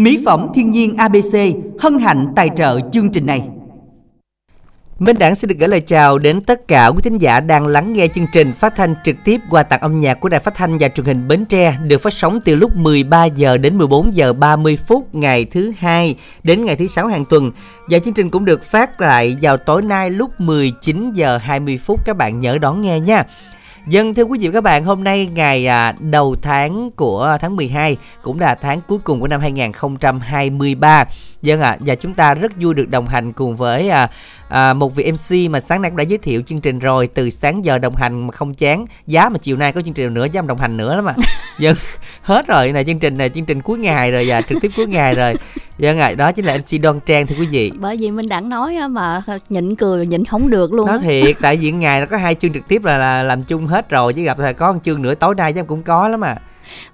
Mỹ phẩm thiên nhiên ABC hân hạnh tài trợ chương trình này. Minh Đảng xin được gửi lời chào đến tất cả quý thính giả đang lắng nghe chương trình phát thanh trực tiếp qua tặng âm nhạc của Đài Phát thanh và Truyền hình Bến Tre, được phát sóng từ lúc 13 giờ đến 14 giờ 30 phút ngày thứ hai đến ngày thứ sáu hàng tuần. Và chương trình cũng được phát lại vào tối nay lúc 19 giờ 20 phút các bạn nhớ đón nghe nha. Dân thưa quý vị và các bạn, hôm nay ngày à, đầu tháng của tháng 12 cũng là tháng cuối cùng của năm 2023. Dân ạ, à, và chúng ta rất vui được đồng hành cùng với à, à, một vị MC mà sáng nay cũng đã giới thiệu chương trình rồi. Từ sáng giờ đồng hành mà không chán giá mà chiều nay có chương trình nữa dám đồng hành nữa lắm mà dân hết rồi này chương trình này chương trình cuối ngày rồi và trực tiếp cuối ngày rồi. Dân ạ đó chính là MC Đoan Trang thưa quý vị. Bởi vì mình đặng nói mà nhịn cười nhịn không được luôn nói thiệt tại vì ngày nó có hai chương trực tiếp là, là làm chung hết rồi chứ gặp là có một chương nữa tối nay chắc cũng có lắm à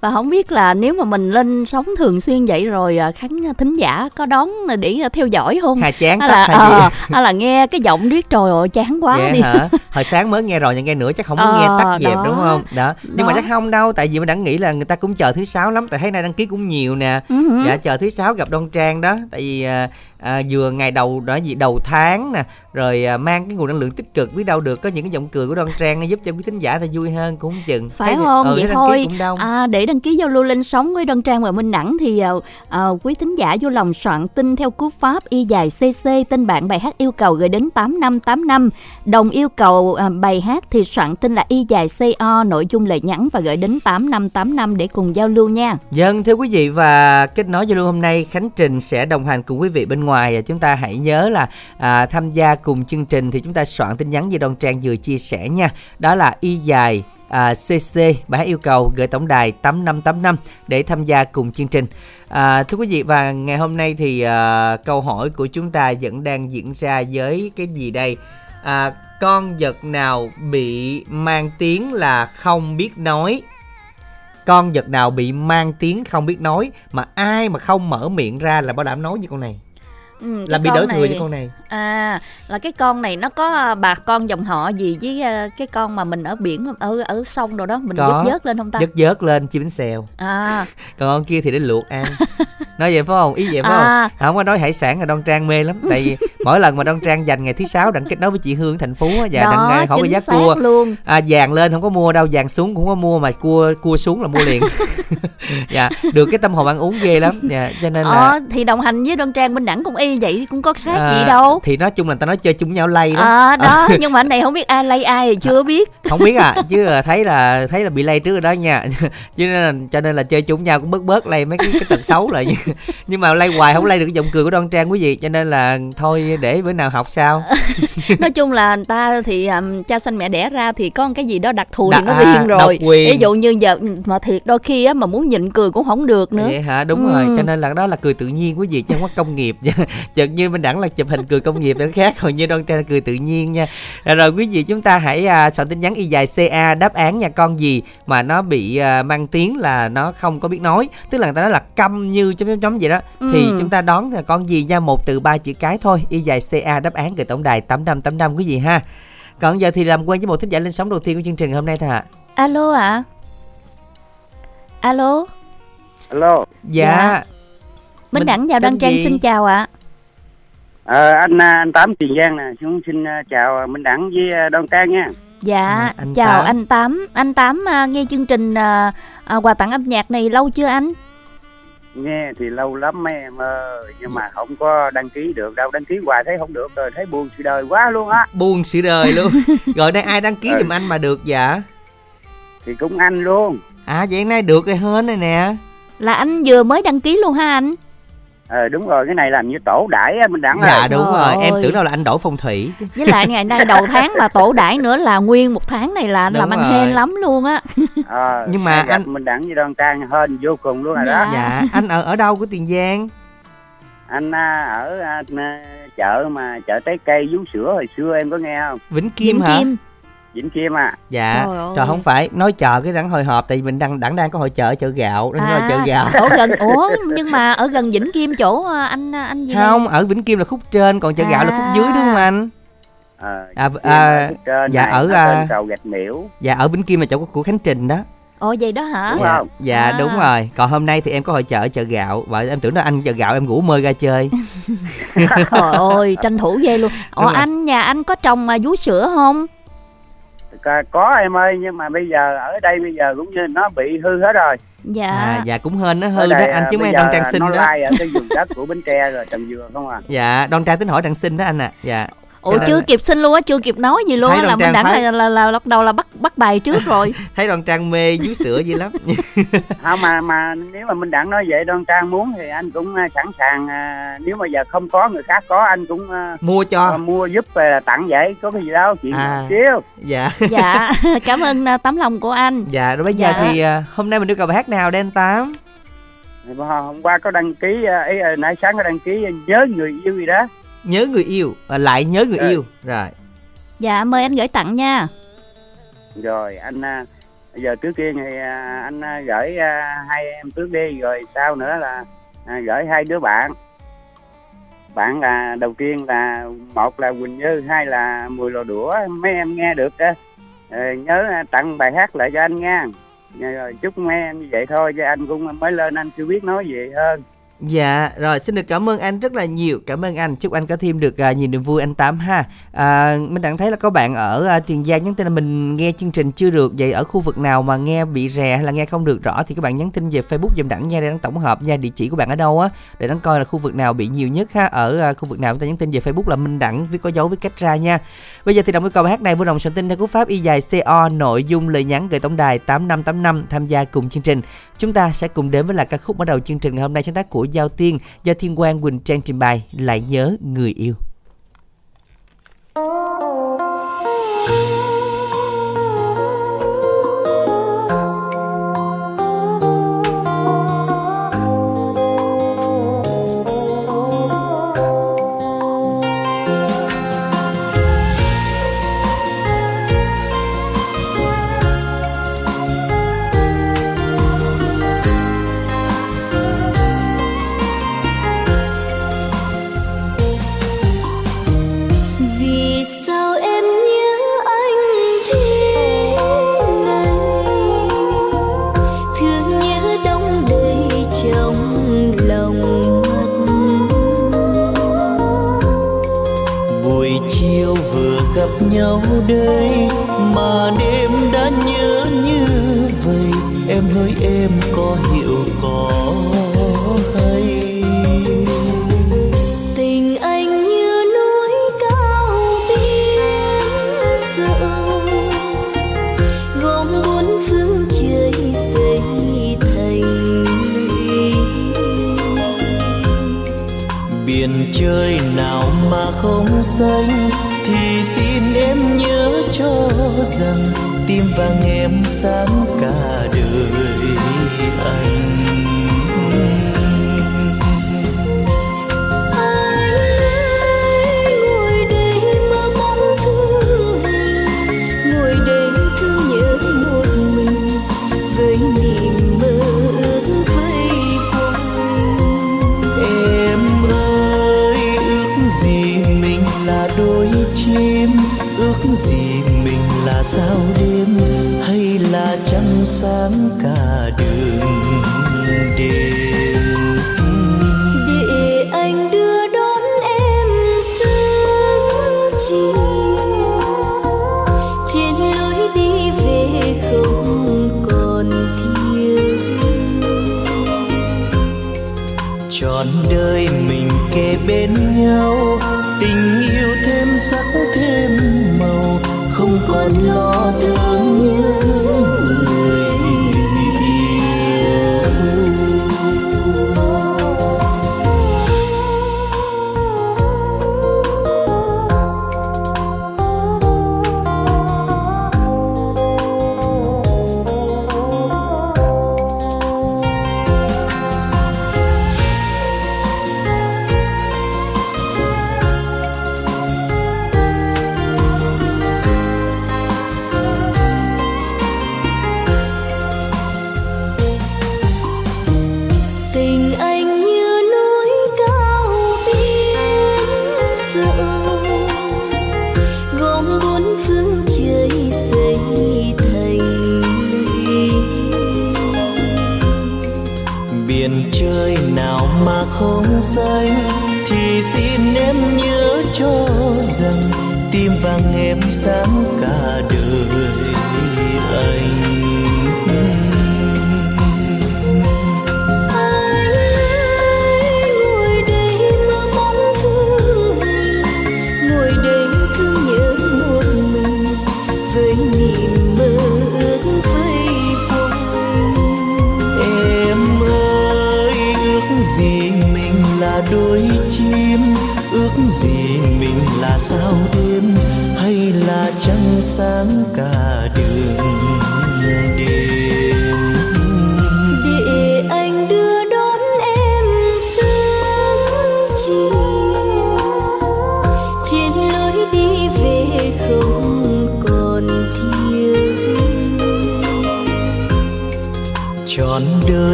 và không biết là nếu mà mình lên sóng thường xuyên vậy rồi à, khán thính giả có đón để theo dõi không? Hà chán hay là à, hay là nghe cái giọng riết trời ơi chán quá Vậy đi. hả? Hồi sáng mới nghe rồi nhưng nghe nữa chắc không muốn à, nghe tắt dẹp đúng không? Đó. Nhưng đó. mà chắc không đâu tại vì mình đã nghĩ là người ta cũng chờ thứ sáu lắm tại thấy nay đăng ký cũng nhiều nè. Uh-huh. dạ chờ thứ sáu gặp đoan trang đó. Tại vì à, à, vừa ngày đầu đó gì đầu tháng nè rồi à, mang cái nguồn năng lượng tích cực biết đâu được có những cái giọng cười của đoan trang giúp cho quý thính giả ta vui hơn cũng chừng. Phải thấy, không? ừ, vậy thôi. à, để đăng ký giao lưu lên sóng với đoan trang và minh đẳng thì à, quý thính giả vô lòng soạn tin theo cú pháp y dài cc tên bạn bài hát yêu cầu gửi đến tám năm tám năm. Đồng yêu cầu à, bài hát thì soạn tin là y dài co nội dung lời nhắn và gửi đến tám năm tám năm để cùng giao lưu nha. Dân thưa quý vị và kết nối giao lưu hôm nay khánh trình sẽ đồng hành cùng quý vị bên ngoài. Và chúng ta hãy nhớ là à, tham gia cùng chương trình thì chúng ta soạn tin nhắn như Đoan Trang vừa chia sẻ nha. Đó là y dài à, CC bài yêu cầu gửi tổng đài 8585 để tham gia cùng chương trình. À, thưa quý vị và ngày hôm nay thì à, câu hỏi của chúng ta vẫn đang diễn ra với cái gì đây? À, con vật nào bị mang tiếng là không biết nói? Con vật nào bị mang tiếng không biết nói mà ai mà không mở miệng ra là bảo đảm nói như con này? Ừ, là bị đỡ thừa cho con này. À là cái con này nó có à, bà con dòng họ gì với à, cái con mà mình ở biển ở ở sông rồi đó mình có. dớt dớt lên không ta? Dớt dớt lên chim bánh xèo. À. Còn con kia thì để luộc ăn. Nói vậy phải không? Ý vậy phải à. không? Không có nói hải sản là đoan trang mê lắm. Tại vì mỗi lần mà đoan trang dành ngày thứ sáu đặng kết nối với chị hương thành phố và đó, đặng hỏi cái giá cua. luôn. À, vàng lên không có mua đâu vàng xuống cũng có mua mà cua cua xuống là mua liền. Dạ được cái tâm hồn ăn uống ghê lắm. Dạ cho nên là ờ, thì đồng hành với đoan trang bên đẳng cũng y vậy cũng có sát à, gì đâu. thì nói chung là ta nói chơi chung nhau lay đó. À, đó nhưng mà anh này không biết ai lay ai thì chưa biết không biết à chứ thấy là thấy là bị lay trước rồi đó nha. Cho nên là, cho nên là chơi chung nhau cũng bớt bớt lay mấy cái, cái tật xấu lại. Nhưng mà lay hoài không lay được cái giọng cười của đoan trang quý vị cho nên là thôi để bữa nào học sao. Nói chung là người ta thì um, cha sinh mẹ đẻ ra thì có cái gì đó đặc thù Đa, thì nó riêng à, rồi. ví dụ như giờ mà thiệt đôi khi á mà muốn nhịn cười cũng không được nữa. Vậy hả? Đúng ừ. rồi cho nên là đó là cười tự nhiên quý vị chứ không có công nghiệp. Chợt như mình đẳng là chụp hình cười công nghiệp nó khác còn như đoan trang là cười tự nhiên nha. Rồi, rồi quý vị chúng ta hãy à, soạn tin nhắn y dài ca đáp án nha con gì mà nó bị à, mang tiếng là nó không có biết nói tức là người ta nói là câm như chấm chấm chấm vậy đó ừ. thì chúng ta đón là con gì nha một từ ba chữ cái thôi y dài ca đáp án gửi tổng đài tám năm tám năm quý vị ha còn giờ thì làm quen với một thính giả lên sóng đầu tiên của chương trình hôm nay thôi ạ à. alo ạ à? alo alo dạ, dạ. Minh Đẳng chào Đăng Trang xin chào ạ. À. À, anh anh Tám Tiền Giang nè, chúng xin chào Minh Đẳng với Đoan Trang nha. Dạ, à, anh chào Tám. anh Tám. Anh Tám uh, nghe chương trình uh, uh, quà tặng âm nhạc này lâu chưa anh? Nghe thì lâu lắm em ơi, nhưng mà không có đăng ký được đâu, đăng ký hoài thấy không được rồi, thấy buồn sự đời quá luôn á. Buồn sự đời luôn. rồi đây ai đăng ký ừ. giùm anh mà được dạ? Thì cũng anh luôn. À vậy nay được rồi hơn này nè. Là anh vừa mới đăng ký luôn ha anh? Ờ đúng rồi cái này làm như tổ đãi mình đặng dạ rồi. đúng rồi em tưởng đâu là anh đổ phong thủy với lại ngày nay đầu tháng mà tổ đãi nữa là nguyên một tháng này là đúng làm ăn hên lắm luôn á. À, nhưng mà anh mình đặng với đoan trang hơn vô cùng luôn rồi dạ. đó dạ anh ở ở đâu của tiền giang? Anh à, ở à, chợ mà chợ trái cây vú sữa hồi xưa em có nghe không? Vĩnh kim vĩnh hả? Kim Vĩnh Kim à dạ trời, trời không phải. Nói chợ cái đẳng hồi hộp tại vì mình đang đẳng đang có hội chợ chợ gạo đang à, chợ gạo. ở gần ủa nhưng mà ở gần Vĩnh Kim chỗ ờ, anh anh gì không đây? ở Vĩnh Kim là khúc trên còn chợ à. gạo là khúc dưới đúng không anh? À, à, à, dạ ở à, cầu gạch miễu. dạ ở Vĩnh Kim là chỗ của Khánh Trình đó. Ồ vậy đó hả? Đúng dạ, không? dạ À. đúng rồi. Còn hôm nay thì em có hội chợ chợ gạo. Và em tưởng là anh chợ gạo em ngủ mơ ra chơi. Trời ơi tranh thủ ghê luôn. Ồ anh nhà anh có trồng mà vú sữa không có, có em ơi nhưng mà bây giờ ở đây bây giờ cũng như nó bị hư hết rồi. Dạ. À, dạ cũng hên nó Ở hư đó. anh à, chứ mấy đang trang sinh nó đó. lai ở cái vùng đất của bến tre rồi trồng dừa không à. Dạ đoan trang tính hỏi đang sinh đó anh ạ. À. dạ ủa chưa là- kịp xin luôn á chưa kịp nói gì luôn á là Đoàn mình đẳng thấy- là, là, là, bắt đầu là bắt bắt bài trước rồi. Thấy đoan trang mê vú sữa dữ lắm. Không mà mà nếu mà mình đặng nói vậy đoan trang muốn thì anh cũng à, sẵn sàng à, nếu mà giờ không có người khác có anh cũng à, mua cho. à, mua giúp à, tặng vậy có cái gì đâu chuyện À. xíu. Dạ. Dạ cảm ơn à, tấm lòng của anh. Dạ rồi bây giờ Dạ. thì à, hôm nay mình yêu cầu bài hát nào đen tám? Hôm qua có đăng ký ấy nãy sáng có đăng ký nhớ người yêu gì đó nhớ người yêu à, lại nhớ người Ừ. yêu. Rồi. Dạ mời anh gửi tặng nha. Rồi anh à, giờ trước tiên thì à, anh à, gửi à, hai em trước đi rồi sau nữa là à, gửi hai đứa bạn. Bạn là đầu tiên là một là quỳnh như hai là mùi lò đũa mấy em nghe được Ờ, nhớ à, tặng bài hát lại cho anh nha. Rồi chúc mấy em như vậy thôi chứ anh cũng mới lên anh chưa biết nói gì hơn Dạ, rồi xin được cảm ơn anh rất là nhiều. Cảm ơn anh. Chúc anh có thêm được à, nhiều niềm vui anh Tám ha. À, mình đang thấy là có bạn ở à, Tiền Giang nhắn tin là mình nghe chương trình chưa được. Vậy ở khu vực nào mà nghe bị rè hay là nghe không được rõ thì các bạn nhắn tin về Facebook giùm đẳng nha để đăng tổng hợp nha địa chỉ của bạn ở đâu á để đăng coi là khu vực nào bị nhiều nhất ha. Ở à, khu vực nào chúng ta nhắn tin về Facebook là Minh Đẳng với có dấu với cách ra nha. Bây giờ thì đồng với câu bài hát này vui lòng soạn tin theo cú pháp y dài CO nội dung lời nhắn gửi tổng đài 8585 tham gia cùng chương trình. Chúng ta sẽ cùng đến với là ca khúc mở đầu chương trình ngày hôm nay sáng tác của Giao Tiên do Thiên Quang Quỳnh Trang trình bày Lại nhớ người yêu. Nhau đây mà đêm đã nhớ như vậy. Em hỡi em có hiểu có hay. Tình anh như núi cao biển rộng Gom bốn phương trời xây thành lũy biển trời nào mà không xanh rằng tim vàng em sáng cả đời anh. Là trăng sáng cả đường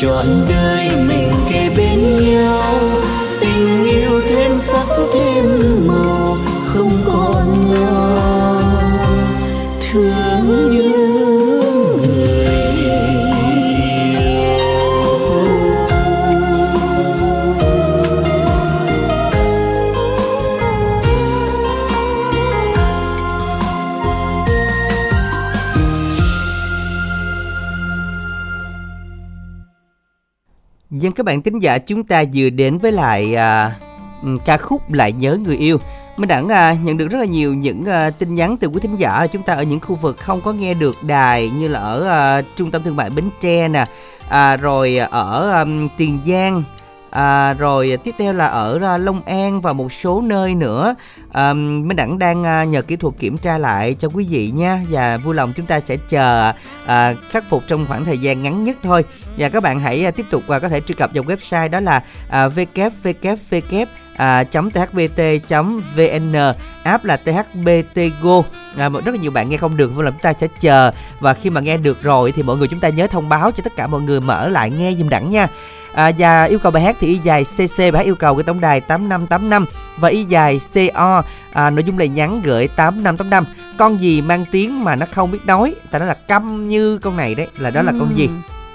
trọn đời mình kề bên nhau. Các bạn thính giả chúng ta vừa đến với lại à, ừ, ca khúc Lại nhớ người yêu. Mình đã à, nhận được rất là nhiều những à, tin nhắn từ quý thính giả chúng ta ở những khu vực không có nghe được đài như là ở à, trung tâm thương mại Bến Tre nè, à, rồi ở à, Tiền Giang, à, rồi tiếp theo là ở à, Long An và một số nơi nữa à, Minh Đẳng đang à, nhờ kỹ thuật kiểm tra lại cho quý vị nha và vui lòng chúng ta sẽ chờ à, khắc phục trong khoảng thời gian ngắn nhất thôi và các bạn hãy à, tiếp tục và có thể truy cập vào website đó là à, www à, .thbt.vn app là thbt go. À, rất là nhiều bạn nghe không được và là chúng ta sẽ chờ. Và khi mà nghe được rồi thì mọi người chúng ta nhớ thông báo cho tất cả mọi người mở lại nghe dùm đẳng nha. À, và yêu cầu bài hát thì y dài cc bài hát yêu cầu cái tổng đài 8585 và y dài co à, nội dung lời nhắn gửi 8585 con gì mang tiếng mà nó không biết nói? Ta nói là câm như con này đấy là đó là con gì?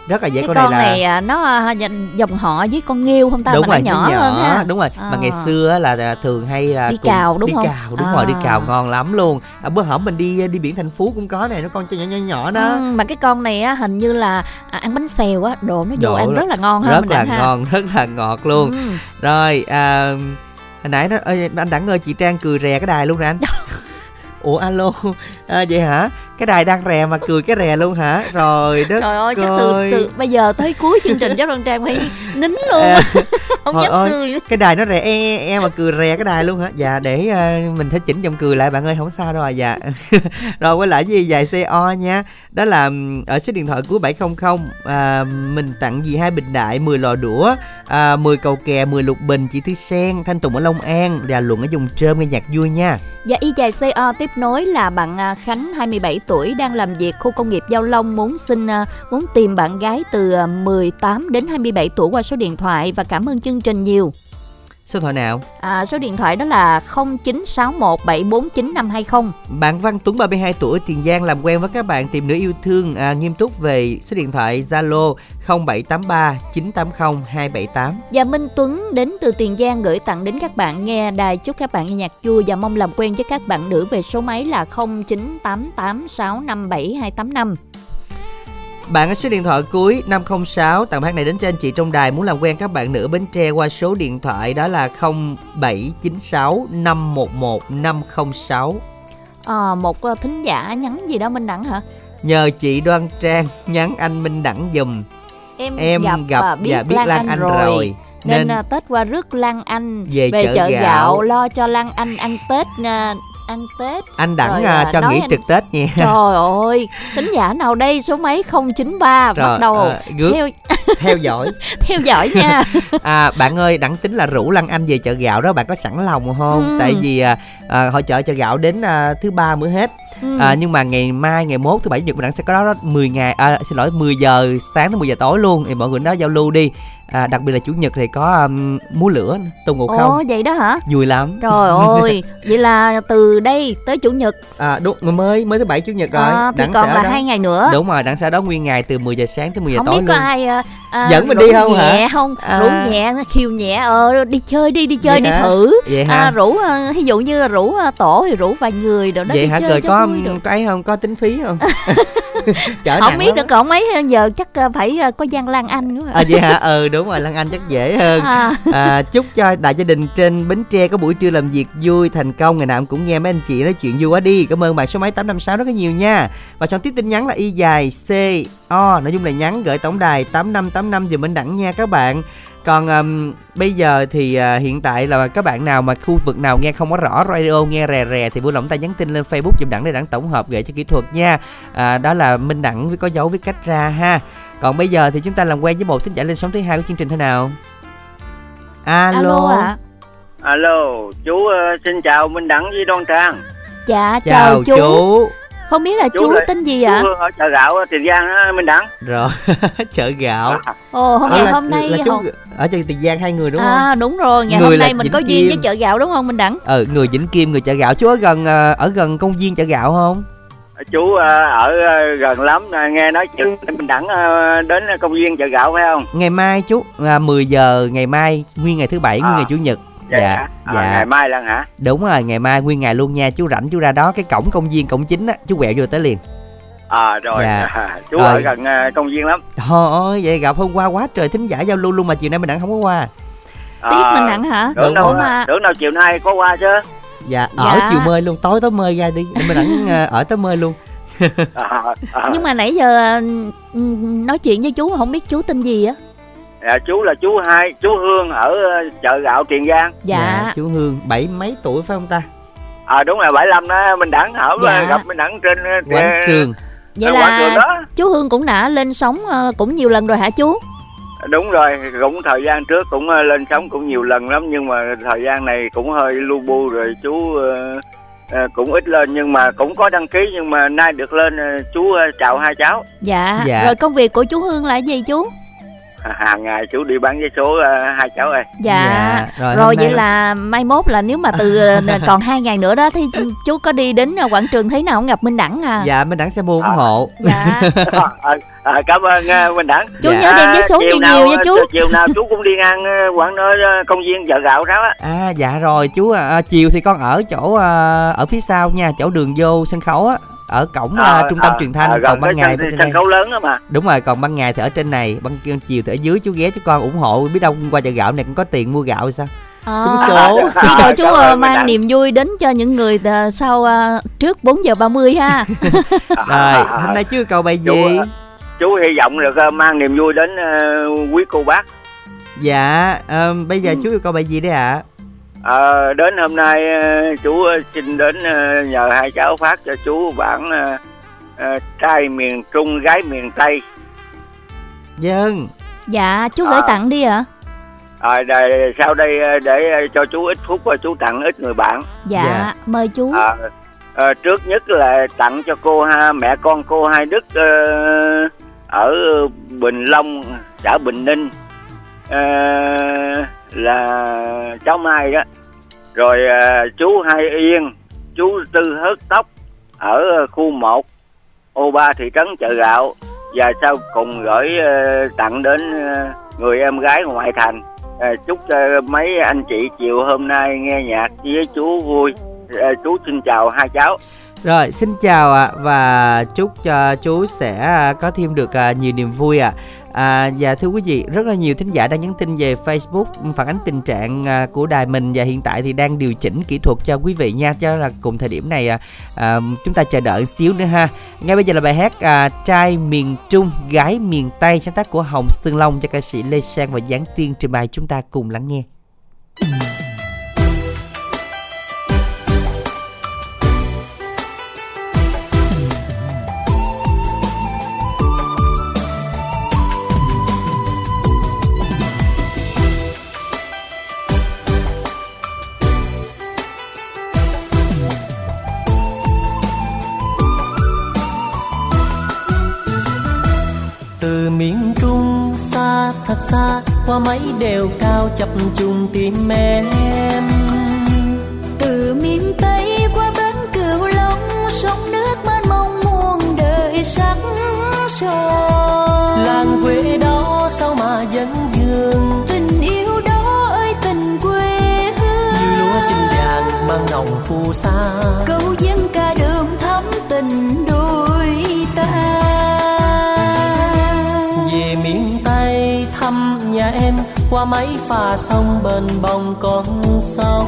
Rất là dễ cái con, con này là này à, nó à, dòng họ với con nghêu không ta đúng mà rồi nó nhỏ, nhỏ hơn ha đúng rồi à. mà ngày xưa là, là thường hay là Đi cùng- cào, đúng đi không? cào đúng rồi đi À. cào ngon lắm luôn à, bữa hổm mình đi đi biển thành phú cũng có này nó con nhỏ nhỏ nhỏ đó Ừ, mà cái con này á hình như là à, ăn bánh xèo á đồ nó vô Đồ ăn rất- là ngon ha rất là ha. ngon rất là ngọt luôn Ừ. rồi à, hồi nãy nó ơi, anh đẳng ơi chị trang cười rè cái đài luôn nè anh ủa alo à, vậy hả cái đài đang rè mà cười cái rè luôn hả? Rồi đất trời ơi chắc từ từ bây giờ tới cuối chương trình chắc Đoan Trang phải nín luôn. À, không dám ơi, cười cái đài nó rè e, e, e mà cười rè cái đài luôn hả? Dạ để à, mình thể chỉnh giọng cười lại bạn ơi không sao đâu à dạ. Rồi quay lại với dài co nha. Đó là ở số điện thoại cuối 700 à, mình tặng gì hai bình đại 10 lò đũa à, 10 cầu kè 10 lục bình chị Thư Sen Thanh Tùng ở Long An và Luận ở vùng trơm nghe nhạc vui nha. Và y dài CO tiếp nối là bạn à, Khánh 27 tuổi tuổi đang làm việc khu công nghiệp Giao Long muốn xin à, muốn tìm bạn gái từ à, 18 đến 27 tuổi qua số điện thoại và cảm ơn chương trình nhiều số thoại nào À, số điện thoại đó là 0961749520. Bạn Văn Tuấn 32 tuổi Tiền Giang làm quen với các bạn tìm nữ yêu thương à, nghiêm túc về số điện thoại Zalo 0783 980 278. Và Minh Tuấn đến từ Tiền Giang gửi tặng đến các bạn nghe đài chúc các bạn nghe nhạc vui và mong làm quen với các bạn nữ về số máy là 0988657285. Bạn ở số điện thoại cuối 506 tặng hát này đến cho anh chị trong đài muốn làm quen các bạn nữ Bến Tre qua số điện thoại đó là 0796 511 506. À, một à, thính giả nhắn gì đó Minh Đẳng hả? Nhờ chị Đoan Trang nhắn anh Minh Đẳng dùm. Em, Em gặp, và biết, và biết Lan, Lan Anh Anh rồi. rồi. Nên, Nên Tết qua rước Lan Anh về, chợ, chợ gạo, gạo lo cho Lan Anh ăn Tết ăn Tết. anh Đẳng Rồi, à, à, cho nghỉ anh- trực Tết nha. Trời ơi, thính giả nào đây? Số máy 093 bắt Rồi, đầu. à, gước. Theo theo dõi. Theo dõi nha. À bạn ơi đặng tính là rủ lăng anh về chợ gạo đó bạn có sẵn lòng không? Ừ. tại vì à, à, hội chợ chợ gạo đến à, thứ ba mới hết ừ. à, nhưng mà ngày mai ngày mốt thứ bảy nhật đặng sẽ có đó, đó 10 ngày à, xin lỗi 10 giờ sáng đến 10 giờ tối luôn. Thì mọi người đó giao lưu đi. À, đặc biệt là chủ nhật thì có um, múa lửa tôn ngộ không? ồ vậy đó hả? Vui lắm. Trời ơi vậy là từ đây tới chủ nhật. À đúng mới mới thứ bảy chủ nhật rồi. À, thì còn là hai ngày nữa. Đúng rồi đằng sau đó nguyên ngày từ 10 giờ sáng tới 10 giờ không tối biết luôn. có ai à, dẫn mình đi không nhẹ hả không? À. rủ nhẹ khiêu nhẹ ờ đi chơi đi đi chơi vậy đi hả? thử. Vậy hả? À, rủ ví dụ như là rủ tổ thì rủ vài người rồi đó vậy đi hả? chơi rồi cho có được. ấy không? Có tính phí không? Chở không biết được còn mấy giờ chắc à, phải à, có gian lan anh nữa à vậy hả? Ừ đúng rồi lan anh chắc dễ hơn. À. à, chúc cho đại gia đình trên bến tre có buổi trưa làm việc vui thành công. Ngày nào em cũng nghe mấy anh chị nói chuyện vui quá đi. Cảm ơn bạn số máy tám năm sáu rất là nhiều nha. Và xong tiếp tin nhắn là y dài c o nội dung là nhắn gửi tổng đài tám năm tám năm giùm bên đẳng nha các bạn còn um, bây giờ thì uh, hiện tại là các bạn nào mà khu vực nào nghe không có rõ radio nghe rè rè thì vui lòng tay nhắn tin lên facebook giùm đẳng để đẳng tổng hợp gửi cho kỹ thuật nha. À, đó là minh đẳng với có dấu viết cách ra ha. Còn bây giờ thì chúng ta làm quen với một thính giả lên sóng thứ hai của chương trình thế nào? Alo, alo ạ. Alo chú uh, xin chào minh đẳng với đoan trang. Dạ chào, chào chú. chú không biết là Chú chú, tên gì chú ạ? Hương ở chợ gạo tiền giang á minh đẳng. Rồi chợ gạo. Ồ hôm Ủa ngày hôm nay là chú hồng- ở chợ tiền giang hai người đúng không? à đúng rồi ngày Người hôm nay mình Vĩnh có duyên với chợ gạo đúng không mình đẳng? Ờ người vĩnh kim người chợ gạo. Chú ở gần ờ, ở gần công viên chợ gạo không? Chú ở gần lắm. Nghe nói chuyện minh đẳng đến công viên chợ gạo phải không? Ngày mai chú à, 10 giờ ngày mai nguyên ngày thứ bảy nguyên À. ngày chủ nhật Dạ hả? À, dạ. ngày mai lần hả? Đúng rồi ngày mai nguyên ngày luôn nha. Chú rảnh chú ra đó cái cổng công viên cổng chính á chú quẹo vô tới liền. À rồi. Dạ. à, chú Rồi. ở gần ờ, công viên lắm. Trời ơi vậy gặp hôm qua quá trời thính giả giao lưu luôn mà chiều nay mình đặng không có qua. À, mình đẳng hả? tưởng Đúng đâu mà. Tưởng đâu chiều nay có qua chứ? Dạ ở Dạ. chiều mơi luôn tối tối mơi ra đi mình đặng ờ, ở tới mơi luôn. À, à, nhưng mà nãy giờ ừ, nói chuyện với chú không biết chú tên gì á dạ, chú là chú hai chú hương ở ờ, chợ gạo tiền giang. Dạ. Chú hương bảy mấy tuổi phải không ta? À đúng rồi 75 đó mình đẳng hở Dạ. gặp mình đẳng trên ờ, quán trường. vậy ờ, quán trường là đó. chú hương cũng đã lên sóng ờ, cũng nhiều lần rồi hả chú? Đúng rồi cũng thời gian trước cũng ờ, lên sóng cũng nhiều lần lắm nhưng mà thời gian này cũng hơi lu bu rồi chú ờ, ờ, cũng ít lên nhưng mà cũng có đăng ký nhưng mà nay được lên ờ, chú ờ, chào hai cháu. Dạ. Dạ. rồi công việc của chú hương là gì chú hàng ngày chú đi bán vé số ờ, hai cháu ơi. Dạ, rồi, rồi hôm vậy nay- là mai mốt là nếu mà từ ờ, còn hai ngày nữa đó thì chú có đi đến ờ, quảng trường thấy nào không? Gặp minh đẳng à? Dạ mình đặng sẽ mua ủng À. hộ. Dạ. À, à, à, cảm ơn uh, Minh Đẳng. Chú Dạ. nhớ đem vé số chiều nhiều nhiều nha chú. chiều nào chú cũng đi ngang ờ, quán nơi công viên chợ gạo đó á. À dạ rồi chú à, à, chiều thì con ở chỗ à, ở phía sau nha chỗ đường vô sân khấu á ở cổng à, Ờ, trung tâm ờ, truyền thanh ờ, còn ban ngày sân, sân khấu lớn đó mà. Đúng rồi còn ban ngày thì ở trên này ban chiều thì ở dưới chú ghé chú con ủng hộ biết đâu qua chợ gạo này cũng có tiền mua gạo sao? À, trúng số. biết đâu chú ờ, Minh mang Đẳng. niềm vui đến cho những người ờ, sau ờ, trước 4 giờ 30 ha. Rồi hôm nay chú yêu cầu bài Chú, gì? ờ, chú hy vọng được ờ, mang niềm vui đến ờ, quý cô bác. Dạ ờ, bây giờ Ừ. chú yêu cầu bài gì đấy ạ Ờ, đến hôm nay ờ, chú ờ, xin đến nhờ hai cháu phát cho chú bản ờ, trai miền Trung gái miền Tây. Dân dạ chú gửi À. tặng đi ạ. À, đây, sau đây để cho chú ít phút ờ, chú tặng ít người bạn. Dạ, Dạ. mời chú. À, ờ, trước nhất là tặng cho cô ha mẹ con cô Hai Đức ờ, ở Bình Long xã Bình Ninh. Ờ, là cháu Mai đó. Rồi ờ, chú Hai Yên chú Tư Hớt Tóc ở khu 1 ô ba thị trấn chợ gạo. Và sau cùng gửi ờ, tặng đến ờ, người em gái ngoại thành. Ờ, chúc cho mấy anh chị chiều hôm nay nghe nhạc với chú vui. Ờ, chú xin chào hai cháu. Rồi, xin chào ạ. Và chúc cho chú sẽ có thêm được nhiều niềm vui ạ. À. À, và thưa quý vị, rất là nhiều thính giả đang nhắn tin về Facebook phản ánh tình trạng à, của đài mình và hiện tại thì đang điều chỉnh kỹ thuật cho quý vị nha, cho là cùng thời điểm này à, à, chúng ta chờ đợi xíu nữa ha. Ngay bây giờ là bài hát à, trai miền Trung, gái miền Tây sáng tác của Hồng Sương Long cho ca sĩ Lê Sang và Giáng Tiên trình bày chúng ta cùng lắng nghe. Thật xa qua mấy đèo cao chập trùng tim em. Từ miền tây qua bến cửu long sông nước mênh mông muôn đời sắc son. Làng quê đó sao mà vẫn dương tình yêu đó ơi tình quê hương. Như lúa chim vàng mang nồng phù sa. Câu dân ca đường thắm tình đôi ta thăm nhà em qua máy phà sông bên bồng con sông.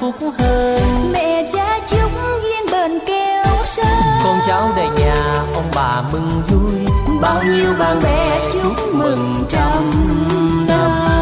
Phúc hơn. Mẹ cha chúc duyên bền keo sơn con cháu đầy nhà ông bà mừng vui. Bao nhiêu bạn bè chúc mừng trăm năm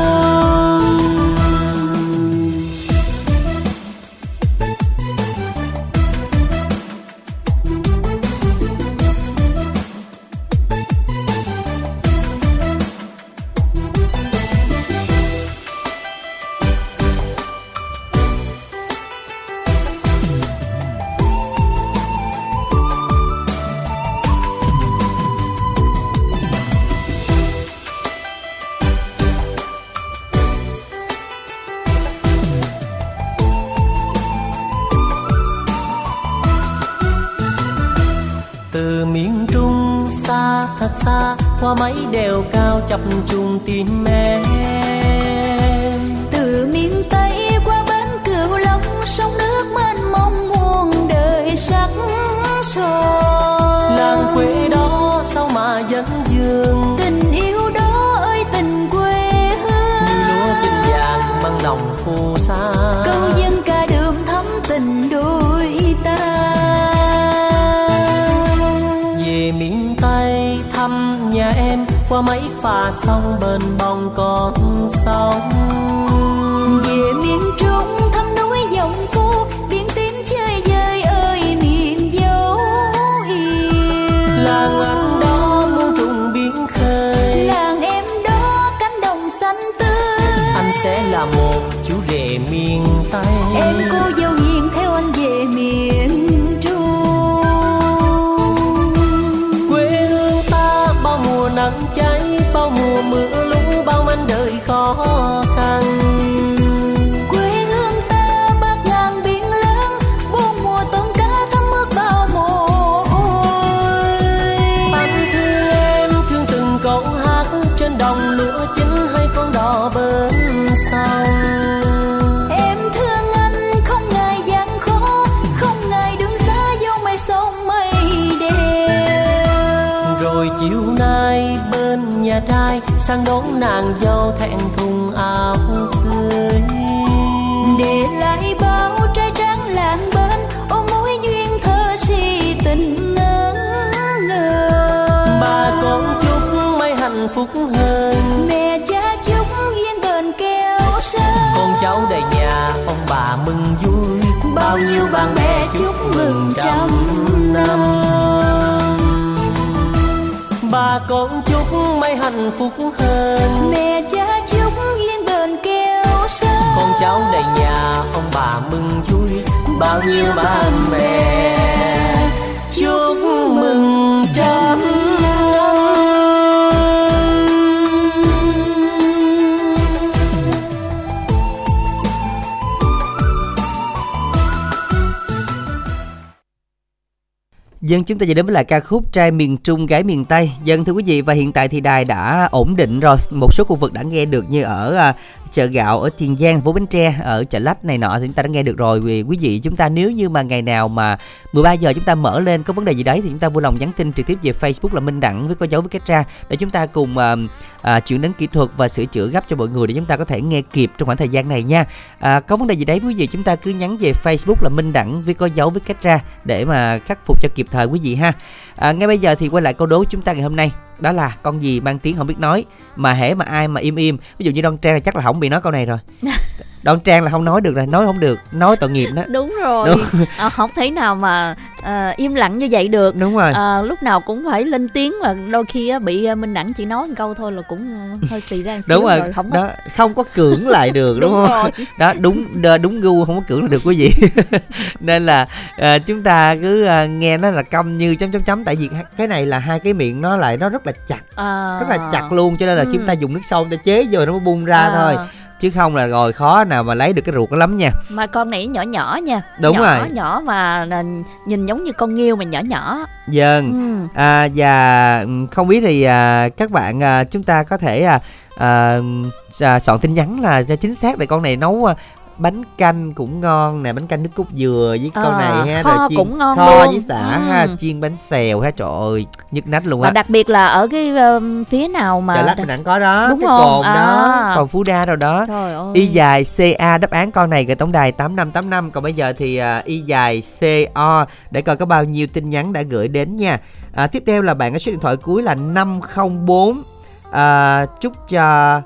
hoa máy đều cao chập trùng tim em. Mấy phà sông bên bông con sông. Sang đón nàng dâu thẹn thùng áo cưới. Để lại bao trai tráng làng bên ôm mối duyên thơ si tình ngẩn ngơ bà con chúc mấy hạnh phúc hơn. Mẹ cha chúc duyên bền keo sơn con cháu đầy nhà ông bà mừng vui. Bao nhiêu bạn bè chúc mừng trăm năm con chúc mấy hạnh phúc hơn. Mẹ cha chúc duyên bền keo sơn con cháu đầy nhà ông bà mừng vui bao nhiêu bạn bè. Chúc mừng trăm Dân chúng ta sẽ đến với lại ca khúc Trai miền Trung, gái miền Tây. Dân thưa quý vị, và hiện tại thì đài đã ổn định rồi. Một số khu vực đã nghe được như ở à, chợ gạo ở Tiền Giang, Phố Bến Tre, ở chợ Lách này nọ thì chúng ta đã nghe được rồi. Vì quý vị chúng ta nếu như mà ngày nào mà 13 giờ chúng ta mở lên có vấn đề gì đấy thì chúng ta vui lòng nhắn tin trực tiếp về Facebook là Minh Đẳng với có dấu với cách ra để chúng ta cùng uh, uh, chuyển đến kỹ thuật và sửa chữa gấp cho mọi người để chúng ta có thể nghe kịp trong khoảng thời gian này nha. À, có vấn đề gì đấy quý vị chúng ta cứ nhắn về Facebook là Minh Đẳng với có dấu với cách ra để mà khắc phục cho kịp thời quý vị ha. À, ngay bây giờ thì quay lại câu đố chúng ta ngày hôm nay đó là con gì mang tiếng không biết nói, mà hễ mà ai mà im im. Ví dụ như Đoan Trang chắc là không bị nói câu này rồi. Đoan Trang là không nói được rồi nói không được nói tội nghiệp đó đúng rồi đúng. À, không thể nào mà à, im lặng như vậy được đúng rồi à, lúc nào cũng phải lên tiếng mà đôi khi á, bị minh đẳng chỉ nói một câu thôi là cũng hơi xì ra đúng rồi, rồi không đó có... không có cưỡng lại được đúng, đúng không rồi. đó đúng đúng gu không có cưỡng lại được quý vị nên là à, chúng ta cứ à, nghe nó là câm như chấm chấm chấm tại vì cái này là hai cái miệng nó lại nó rất là chặt à. rất là chặt luôn cho nên là ừ. chúng ta dùng nước sâu để chế vô nó mới bung ra à. thôi chứ không là rồi khó nào mà lấy được cái ruột nó lắm nha. Mà con này nhỏ nhỏ nha. Đúng nhỏ, rồi. nhỏ mà nhìn giống như con nghêu mà nhỏ nhỏ. Vâng. Ừ. à, và ừ, không biết thì à, các bạn à, chúng ta có thể à, à, à, soạn tin nhắn là cho chính xác để con này nấu à, bánh canh cũng ngon nè bánh canh nước cốt dừa với à, câu này ha kho rồi chiên cũng ngon kho luôn. với xả ừ. ha chiên bánh xèo ha trời ơi nhức nách luôn á đặc biệt là ở cái uh, phía nào mà chợ lách mình có đó đúng cái không? cồn à. đó còn phú đa đâu đó trời ơi. y dài ca đáp án con này gửi tổng đài tám năm tám năm còn bây giờ thì uh, y dài co để coi có bao nhiêu tin nhắn đã gửi đến nha à, tiếp theo là bạn có số điện thoại cuối là 504 à, chúc cho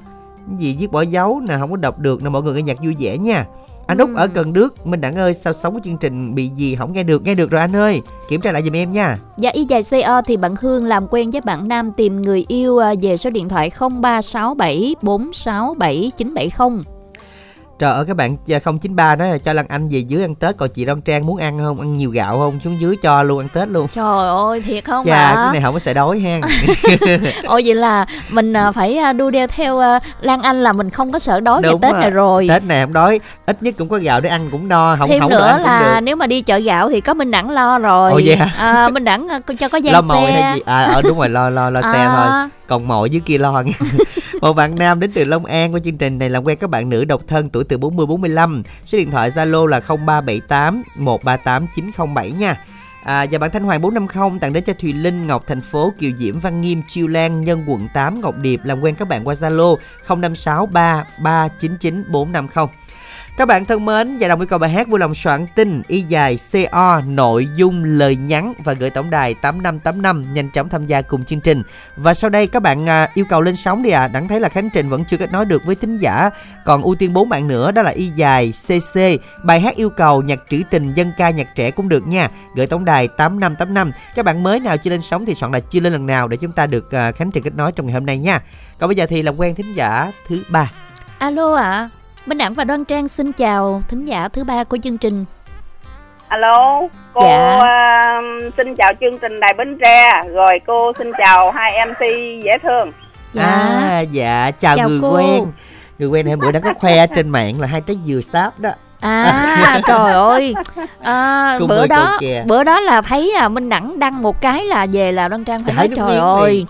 gì viết bỏ dấu nè không có đọc được nè mọi người nghe nhạc vui vẻ nha. Anh út ở cần đước minh đẳng ơi sao sống của chương trình bị gì không nghe được? Nghe được rồi anh ơi kiểm tra lại giùm em nha. Dạ y dài co thì bạn hương làm quen với bạn nam tìm người yêu à, về số điện thoại 0367 467 970 Trời ơi các bạn 093 nói là cho Lan Anh về dưới ăn Tết Còn chị Đoan Trang muốn ăn không? Ăn nhiều gạo không? Xuống dưới cho luôn ăn Tết luôn Trời ơi thiệt không Chà ạ? cái này không có sợ đói ha Ôi vậy là mình à, phải à, đu đeo theo à, Lan Anh là mình không có sợ đói Đúng Tết rồi. này rồi Tết này không đói Ít nhất cũng có gạo để ăn cũng no không Thêm không nữa là nếu mà đi chợ gạo thì có Minh Đẳng lo rồi Ồ vậy hả? À, Minh Đẳng cho có gian lo xe mồi hay gì? À ờ, đúng rồi lo lo lo à. xe thôi Còn mồi dưới kia lo nghe một bạn nam đến từ Long An của chương trình này làm quen các bạn nữ độc thân tuổi từ 40 45. Số điện thoại Zalo là 0378 138 907 nha. À, và bạn Thanh Hoàng 450 tặng đến cho Thùy Linh, Ngọc Thành phố, Kiều Diễm, Văn Nghiêm, Chiêu Lan, Nhân quận 8, Ngọc Điệp làm quen các bạn qua Zalo 0563 399 450. Các bạn thân mến, và đồng yêu cầu bài hát vui lòng soạn tin y dài CO nội dung lời nhắn và gửi tổng đài 8585 nhanh chóng tham gia cùng chương trình. Và sau đây các bạn à, yêu cầu lên sóng đi ạ. À. Đặng thấy là Khánh Trình vẫn chưa kết nối được với thính giả. Còn ưu tiên bốn bạn nữa đó là y dài CC. Bài hát yêu cầu nhạc trữ tình dân ca nhạc trẻ cũng được nha. Gửi tổng đài 8585. Các bạn mới nào chưa lên sóng thì soạn là chưa lên lần nào để chúng ta được à, Khánh Trình kết nối trong ngày hôm nay nha. Còn bây giờ thì làm quen thính giả thứ ba. Alo ạ. À. Minh Đẳng và Đoan Trang xin chào thính giả thứ ba của chương trình. Alo, cô dạ. uh, xin chào chương trình Đài Bến Tre, rồi cô xin chào hai MC dễ thương. Dạ. À, dạ, chào, chào người cô. quen. Người quen hôm bữa đã có khoe trên mạng là hai trái dừa sáp đó. À trời ơi à, bữa đó bữa đó là thấy à, Minh Đẳng đăng một cái là về là Đoan Trang phải nói trời ơi liền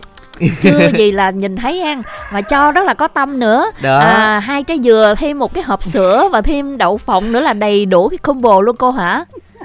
chưa gì là nhìn thấy ăn mà cho rất là có tâm nữa. Đó. à hai trái dừa thêm một cái hộp sữa và thêm đậu phộng nữa là đầy đủ cái combo luôn cô hả?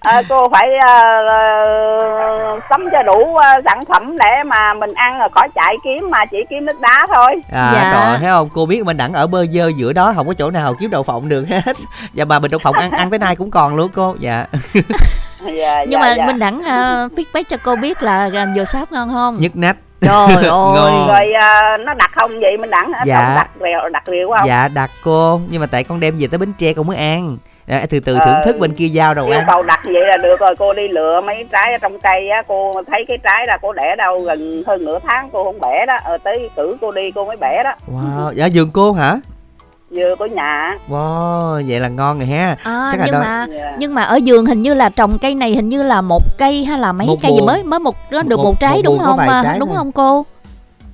À, cô phải uh, sắm cho đủ uh, sản phẩm để mà mình ăn rồi khỏi chạy kiếm mà chỉ kiếm nước đá thôi. À dạ. rồi thấy không? Cô biết mình đặng ở bơ dơ giữa đó không có chỗ nào kiếm đậu phộng được hết. Và mà mình đậu phộng ăn ăn tới nay cũng còn luôn cô. Dạ dạ, nhưng dạ, mà dạ. mình đẳng uh, feedback cho cô biết là dừa sáp ngon không? Nhức nách. Trời ơi. Rồi uh, nó đặt không vậy mình đẳng dạ. đặt rượu đặt rượu không? Dạ đặt cô. Nhưng mà tại con đem về tới bến tre con mới ăn. À, từ từ thưởng thức bên kia giao đâu ăn. cầu đặt vậy là được rồi. Cô đi lựa mấy trái ở trong cây á. Cô thấy cái trái là cô để đâu gần hơn nửa tháng cô không bẻ đó. Ờ, tới cử cô đi cô mới bẻ đó. Wow. Dạ giường cô hả dừa của nhà wow vậy là ngon rồi ha à, Chắc nhưng mà yeah. Dạ. nhưng mà ở giường hình như là trồng cây này hình như là một cây hay là mấy một cây buồn. gì mới mới một nó được một, một trái một đúng không mà đúng không cô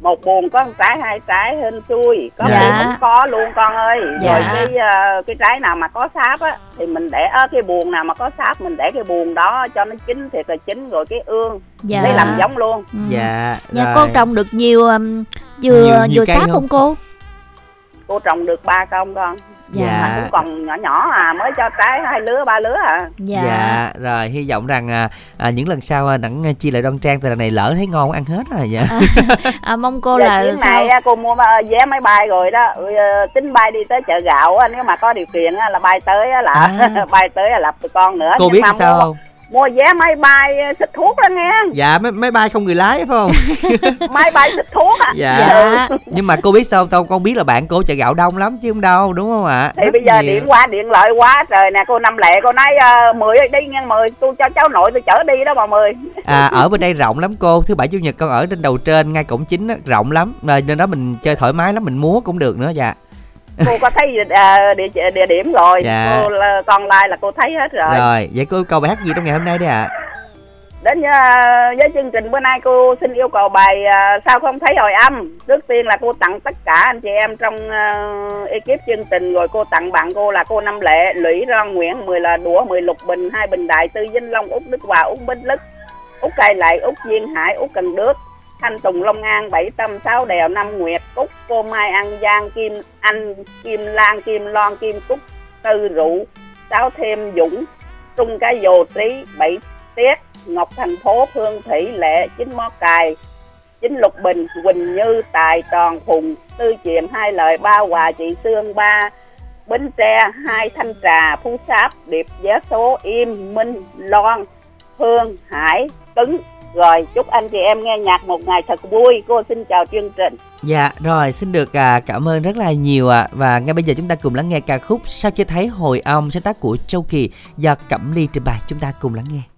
một buồn có một trái hai trái hên xui có Dạ. không có luôn con ơi Dạ. rồi cái ờ, cái trái nào mà có sáp á thì mình để ở cái buồn nào mà có sáp mình để cái buồn đó cho nó chín thiệt là chín rồi cái ương dạ để làm giống luôn Ừ. Dạ dạ rồi. cô trồng được nhiều um, dừa Nhiều- nhiều dừa sáp không? không cô cô trồng được ba công con. Dạ. mà cũng còn nhỏ nhỏ à mới cho trái hai lứa ba lứa à. Dạ, Dạ. rồi hy vọng rằng à, à, những lần sau à, đặng à, chia lại đoan trang từ lần này lỡ thấy ngon ăn hết rồi dạ à, mong cô Giờ là sao này á, cô mua ờ, vé máy bay rồi đó. Ừ, tính bay đi tới chợ gạo á, nếu mà có điều kiện á, là bay tới á, là À. bay tới là lập tụi con nữa. Cô Nhưng biết sao không mua vé máy bay ờ, xịt thuốc đó nghe. Dạ máy, máy bay không người lái phải không? Máy bay xịt thuốc á dạ. dạ nhưng mà cô biết sao không? Con biết là bạn cô chợ gạo đông lắm chứ không đâu đúng không ạ? Thì Rất bây giờ nhiều. điện qua điện lợi quá trời nè. Cô năm lệ cô nói uh, mười đi nghe mười. Tôi cho cháu nội tôi chở đi đó mà mười. À ở bên đây rộng lắm cô. Thứ bảy chủ nhật con ở trên đầu trên ngay cổng chính á, rộng lắm. Rồi nên đó mình chơi thoải mái lắm mình múa cũng được nữa dạ cô có thấy ờ, địa địa điểm rồi. Dạ. cô là- con like là cô thấy hết rồi, rồi vậy cô yêu cầu bài hát gì trong ngày hôm nay đấy ạ? Đến ờ, với chương trình bữa nay cô xin yêu cầu bài ờ, sao không thấy hồi âm. Trước tiên là cô tặng tất cả anh chị em trong uh, ekip chương trình rồi cô tặng bạn cô là cô năm lệ lũy ron nguyễn mười là đũa mười lục bình hai bình đại tư vinh long út đức hòa út bích lức út cai lại út duyên hải út cần đước thanh tùng long an, bảy tâm sáu đèo năm nguyệt, cúc, cô mai an giang, kim anh, kim lan, kim loan, kim cúc, tư rượu sáu thêm dũng, trung cái dồ trí bảy tiết, ngọc thành phố phương thủy lệ chính mó cài chính lục bình, quỳnh như, tài tròn phùng tư chiệm, hai lời, ba hòa, chị sương, ba bến tre, hai thanh trà, phú sáp điệp giá số, im minh, loan, hương, hải cứng rồi chúc anh chị em nghe nhạc một ngày thật vui. Cô xin chào chương trình. Dạ rồi xin được à, cảm ơn rất là nhiều ạ. Và ngay bây giờ chúng ta cùng lắng nghe ca khúc Sao chưa thấy hồi âm sáng tác của Châu Kỳ Do Cẩm Ly trình bày. Chúng ta cùng lắng nghe.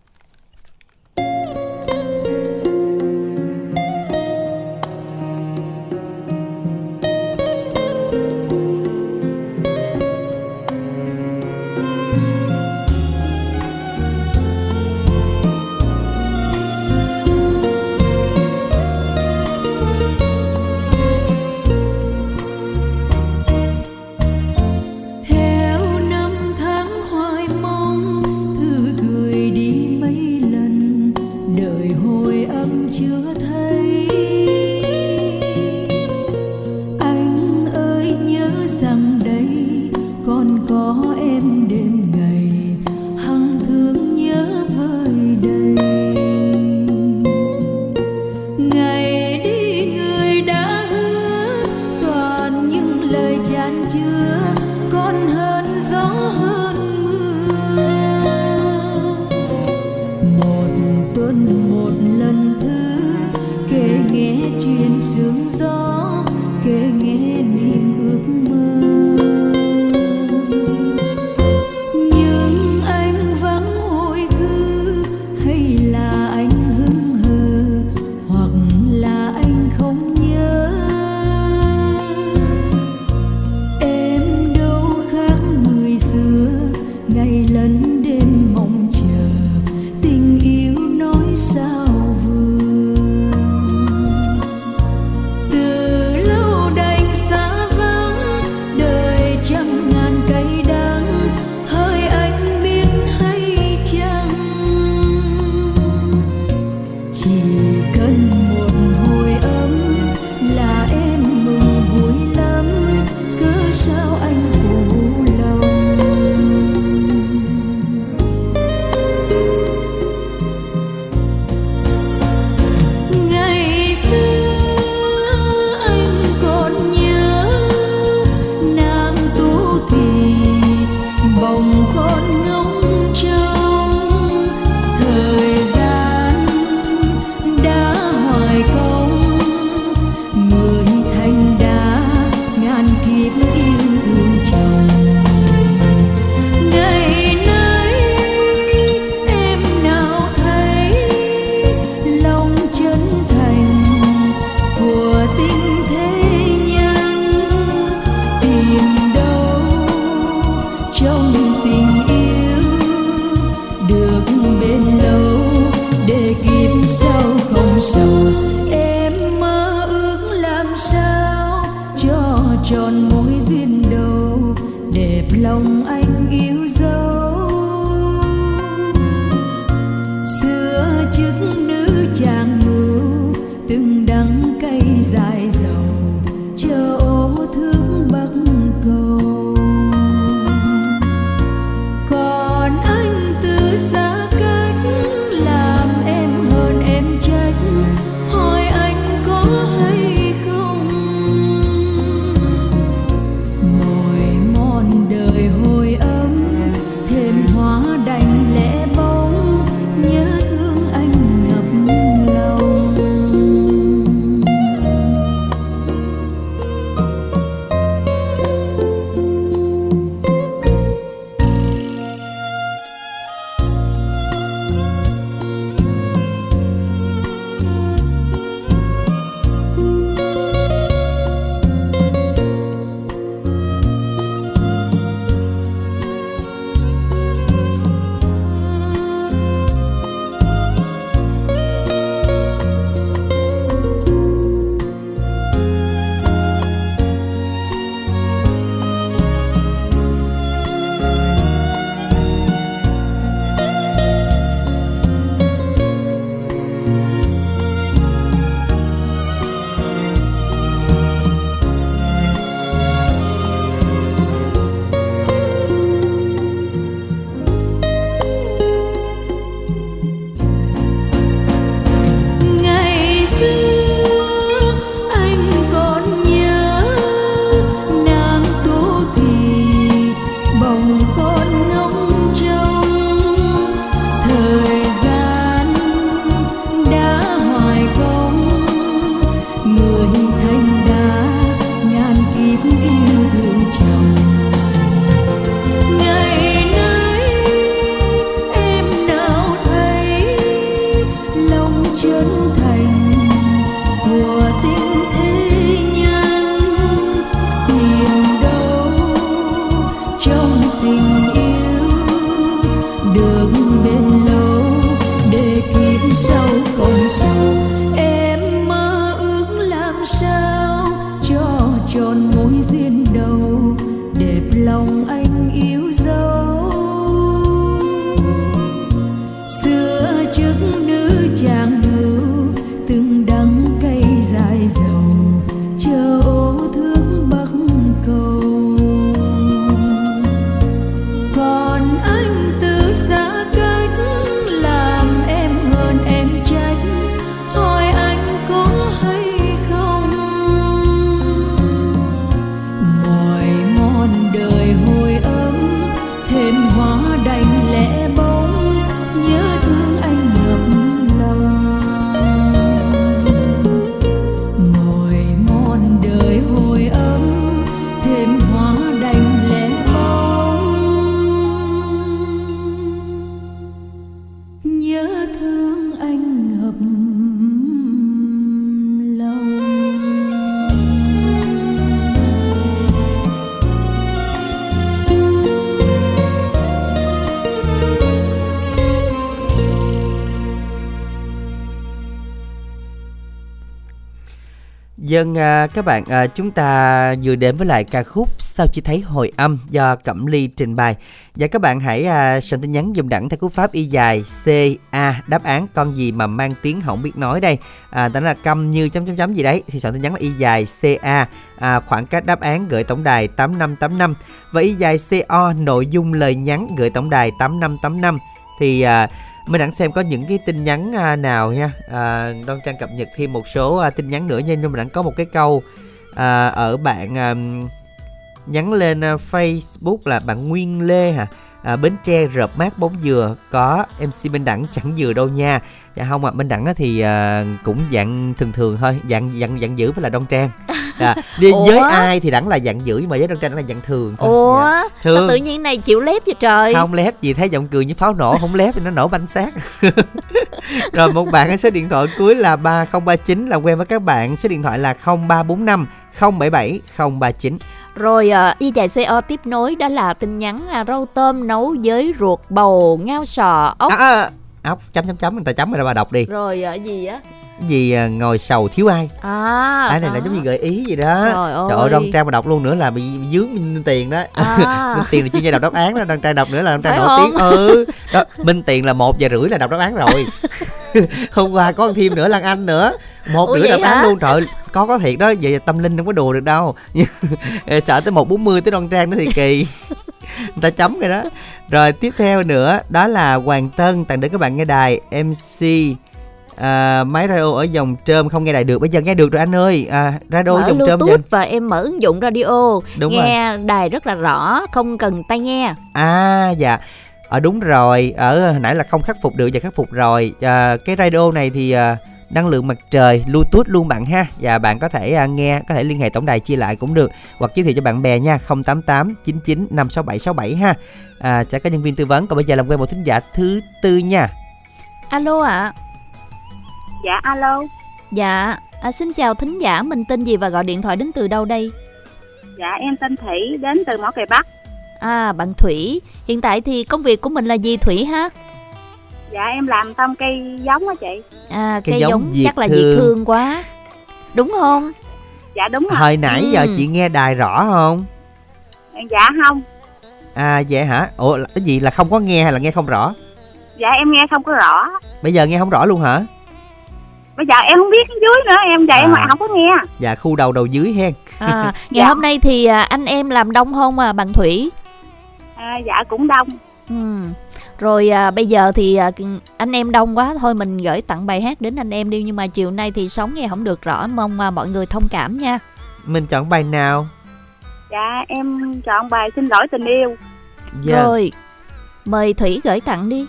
Dân à, các bạn à, chúng ta vừa đến với lại ca khúc Sao chỉ thấy hồi âm do Cẩm Ly trình bày. Và các bạn hãy à, soạn tin nhắn dùm đẳng theo cú pháp y dài C A đáp án con gì mà mang tiếng không biết nói đây? À, Đó là câm như chấm chấm chấm gì đấy. Thì soạn tin nhắn là y dài C A à, khoảng cách đáp án gửi tổng đài 8585 và y dài CO nội dung lời nhắn gửi tổng đài 8585 thì à, Minh đẳng xem có những cái tin nhắn à, nào nha. À, Đoan Trang cập nhật thêm một số à, tin nhắn nữa nha. Nhưng mà đẳng có một cái câu à, Ở bạn à, nhắn lên à, Facebook là bạn Nguyên Lê hả? à, Bến Tre rợp mát bóng dừa Có MC Minh Đẳng chẳng dừa đâu nha. Dạ không ạ, Minh Đẳng thì à, cũng dạng thường thường thôi Dạng dạng dạng dữ với là Đoan Trang. À, đi? Với ai thì đẳng là dạng dữ Nhưng mà với Đoan Trang là dạng thường thôi. Ủa? Dạ. sao Thường. tự nhiên này chịu lép vậy trời? Không lép gì thấy giọng cười như pháo nổ không lép thì nó nổ banh xác. Rồi một bạn ở số điện thoại cuối là 3039 là quen với các bạn. Số điện thoại là 0345 077 039 Rồi à, y dài CO tiếp nối đó là tin nhắn à, rau tôm nấu với ruột bầu ngao sò ốc. à, à, ốc chấm chấm chấm người ta chấm rồi bà đọc đi Rồi à, gì á? gì à, ngồi sầu thiếu ai À. cái này là đó. giống như gợi ý gì đó Trời ơi. trời ơi đoan trang mà đọc luôn nữa là bị dướng minh tiền đó À. minh tiền là chuyên gia đọc đáp án đó đoan trang đọc nữa là đoan trang nổi tiếng ừ đó, minh tiền là một giờ rưỡi là đọc đáp án rồi hôm qua có thêm nữa lan anh nữa một Ủa vậy đáp án luôn trời có có thiệt đó vậy tâm linh không có đùa được đâu. Sợ tới một bốn mươi tới đoan trang đó thì kỳ. Người ta chấm rồi đó. Rồi tiếp theo nữa đó là hoàng tân. Tặng đến các bạn nghe đài mc à, máy radio ở dòng trơm không nghe đài được bây giờ nghe được rồi anh ơi. À, radio mở dòng trơm Bluetooth và em mở ứng dụng radio. Đúng nghe rồi. đài rất là rõ không cần tai nghe. À dạ. Ở ờ, đúng rồi. Ở hồi nãy là không khắc phục được và khắc phục rồi. À, cái radio này thì à, năng lượng mặt trời bluetooth luôn bạn ha. Và bạn có thể à, nghe có thể liên hệ tổng đài chia lại cũng được. Hoặc giới thiệu cho bạn bè nha 088 99 567 67 ha. À, sẽ có nhân viên tư vấn. Còn bây giờ làm quen một thính giả thứ tư nha. Alo ạ. À. dạ alo. Dạ à, xin chào thính giả. Mình tên gì và gọi điện thoại đến từ đâu đây? Dạ em tên thủy đến từ mỏ cày bắc. À bạn thủy. Hiện tại thì công việc của mình là gì thủy ha dạ em làm tông cây giống á chị. À cây, cây giống, giống chắc là diệt thương. Quá. Đúng không? Dạ đúng rồi. Hồi nãy ừ. giờ chị nghe đài rõ không? Dạ không. À vậy hả? Ủa cái gì? Là không có nghe hay là nghe không rõ? Dạ em nghe không có rõ. Bây giờ nghe không rõ luôn hả? Bây giờ em không biết dưới nữa em vậy à. mà không có nghe. Dạ khu đầu đầu dưới hen. À, ngày dạ. hôm nay thì à, anh em làm đông không à bạn thủy? À, dạ cũng đông. Ừ rồi à, bây giờ thì à, anh em đông quá thôi mình gửi tặng bài hát đến anh em đi nhưng mà chiều nay thì sóng nghe không được rõ mong à, mọi người thông cảm nha. Mình chọn bài nào? Dạ em chọn bài xin lỗi tình yêu. Dạ. rồi mời thủy gửi tặng đi.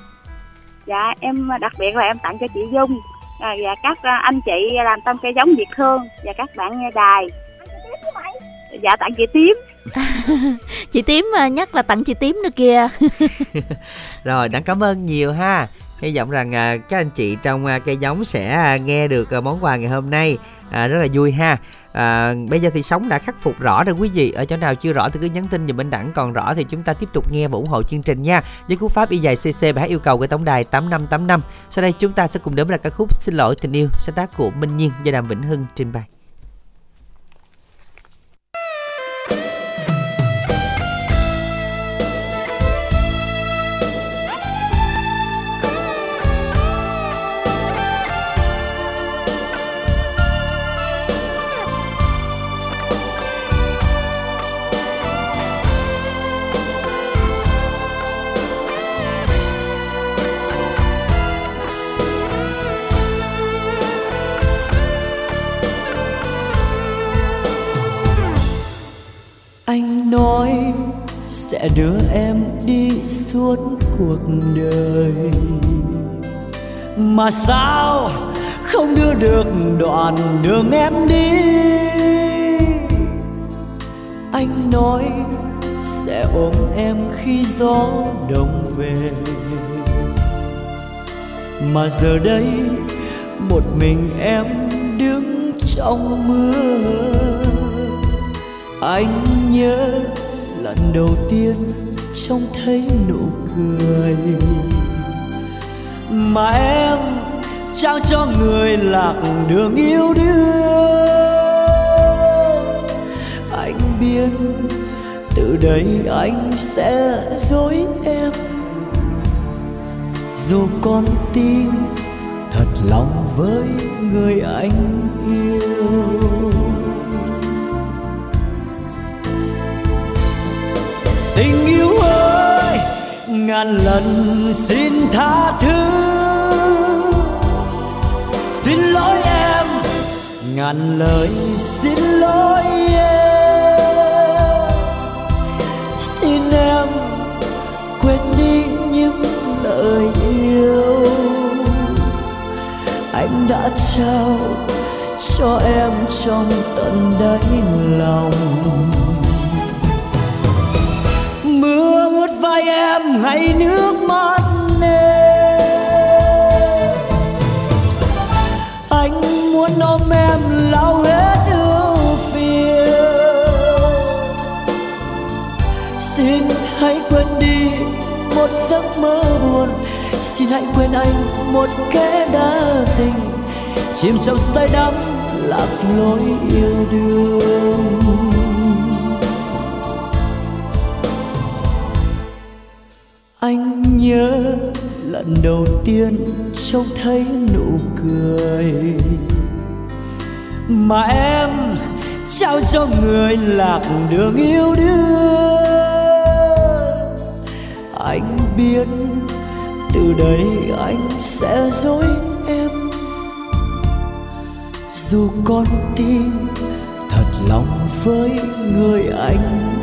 Dạ em đặc biệt là em tặng cho chị dung à, và các à, anh chị làm tâm cây giống việt hương và các bạn nghe đài dạ tặng chị tím. Chị tím mà nhắc là tặng chị tím nữa kìa. Rồi đáng cảm ơn nhiều ha. Hy vọng rằng à, các anh chị trong à, cây giống sẽ à, nghe được à, món quà ngày hôm nay à, rất là vui ha. À, bây giờ thì sóng đã khắc phục rõ rồi quý vị. Ở chỗ nào chưa rõ thì cứ nhắn tin giùm bên đẳng. Còn rõ thì chúng ta tiếp tục nghe và ủng hộ chương trình nha. Với cú pháp y dài cc bài hát yêu cầu của tổng đài tám năm tám năm. Sau đây chúng ta sẽ cùng đến với ca khúc xin lỗi tình yêu sáng tác của minh nhiên do đàm vĩnh hưng trình bày nói, sẽ đưa em đi suốt cuộc đời. Mà sao không đưa được đoạn đường em đi? Anh nói, sẽ ôm em khi gió đông về. Mà giờ đây một mình em đứng trong mưa anh nhớ lần đầu tiên trông thấy nụ cười. Mà em trao cho người lạc đường yêu đương. Anh biết từ đây anh sẽ dối em. Dù con tim thật lòng với người anh yêu. Ơi, ngàn lần xin tha thứ. Xin lỗi em, ngàn lời xin lỗi em. Xin em quên đi những lời yêu anh đã trao cho em trong tận đáy lòng. Ướt vai em hay nước mắt nề, anh muốn ôm em lau hết ưu phiền. Xin hãy quên đi một giấc mơ buồn. Xin hãy quên anh một kẻ đã tình. Chìm trong say đắm lạc lối yêu đương. Anh nhớ lần đầu tiên trông thấy nụ cười. Mà em trao cho người lạc đường yêu đương. Anh biết từ đây anh sẽ dối em. Dù con tim thật lòng với người anh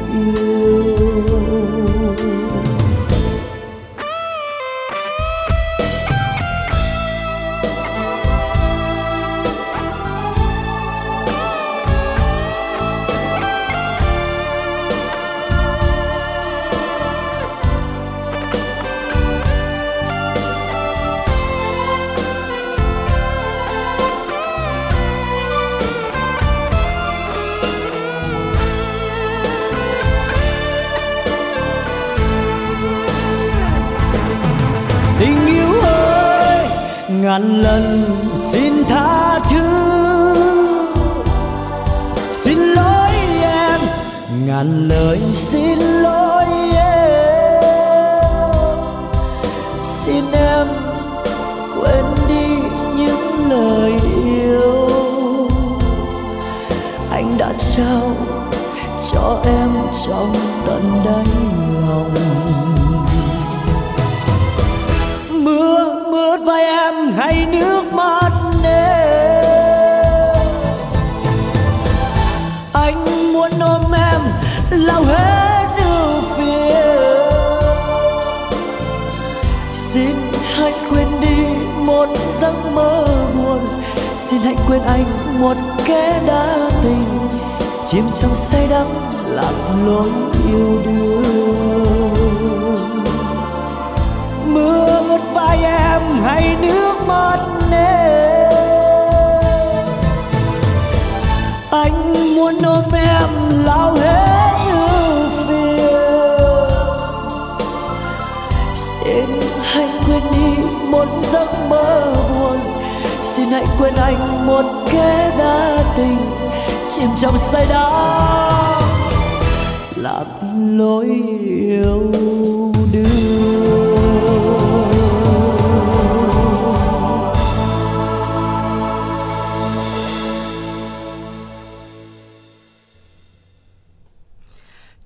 kẽ kẻ đã tình chìm trong say đắm lạc lối yêu đương. Mưa ướt vai em hay nước mắt em anh muốn ôm em lao hết ưu phiền. Xin hãy quên đi một giấc mơ buồn. Xin hãy quên anh một kẻ đã tình chìm trong say đắm lạc lối yêu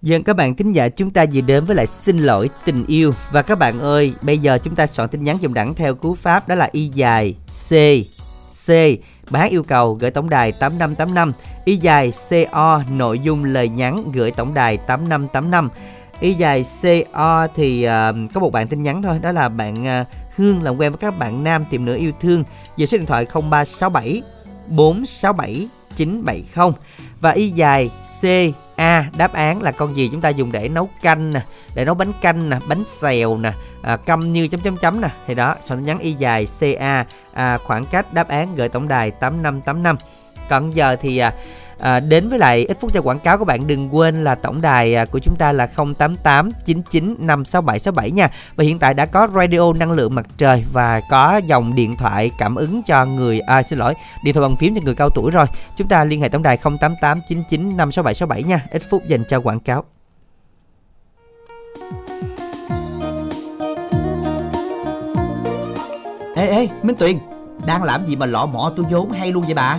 Dân vâng, các bạn thính giả, chúng ta vừa đến với lại xin lỗi tình yêu. Và các bạn ơi, bây giờ chúng ta soạn tin nhắn dùng đẳng theo cú pháp đó là y dài C C. Bác yêu cầu gửi tổng đài 8585 Y dài CO nội dung lời nhắn gửi tổng đài 8585 Y dài CO thì uh, có một bạn tin nhắn thôi Đó là bạn uh, Hương làm quen với các bạn nam tìm nửa yêu thương. Về số điện thoại 0367 467 970 Và y dài C A đáp án là con gì chúng ta dùng để nấu canh nè, để nấu bánh canh nè, bánh xèo nè, à, câm như chấm chấm chấm nè. Thì đó, soạn tin nhắn y dài CA à, khoảng cách đáp án gửi tổng đài 8585. Còn giờ thì à, à, đến với lại ít phút cho quảng cáo các bạn đừng quên là tổng đài à, của chúng ta là 088 99 56767 nha. Và hiện tại đã có radio năng lượng mặt trời và có dòng điện thoại cảm ứng cho người à, xin lỗi điện thoại bằng phím cho người cao tuổi rồi. Chúng ta liên hệ tổng đài 088 99 56767 nha. Ít phút dành cho quảng cáo. Ê ê Minh Tuyền Đang làm gì mà lọ mọ tôi vốn hay luôn vậy bà?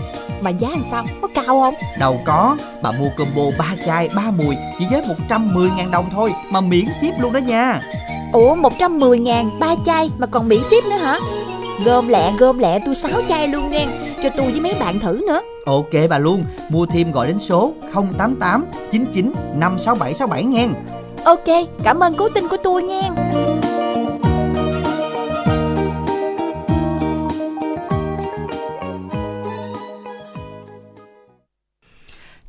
mà giá làm sao? Có cao không? Đâu có, bà mua combo 3 chai 3 mùi chỉ với 110 ngàn đồng thôi mà miễn ship luôn đó nha. Ủa 110 ngàn 3 chai mà còn miễn ship nữa hả? Gom lẹ gom lẹ tôi 6 chai luôn nha Cho tôi với mấy bạn thử nữa Ok bà luôn Mua thêm gọi đến số 088 99 56767 nghe ok cảm ơn cố tin của tôi nghe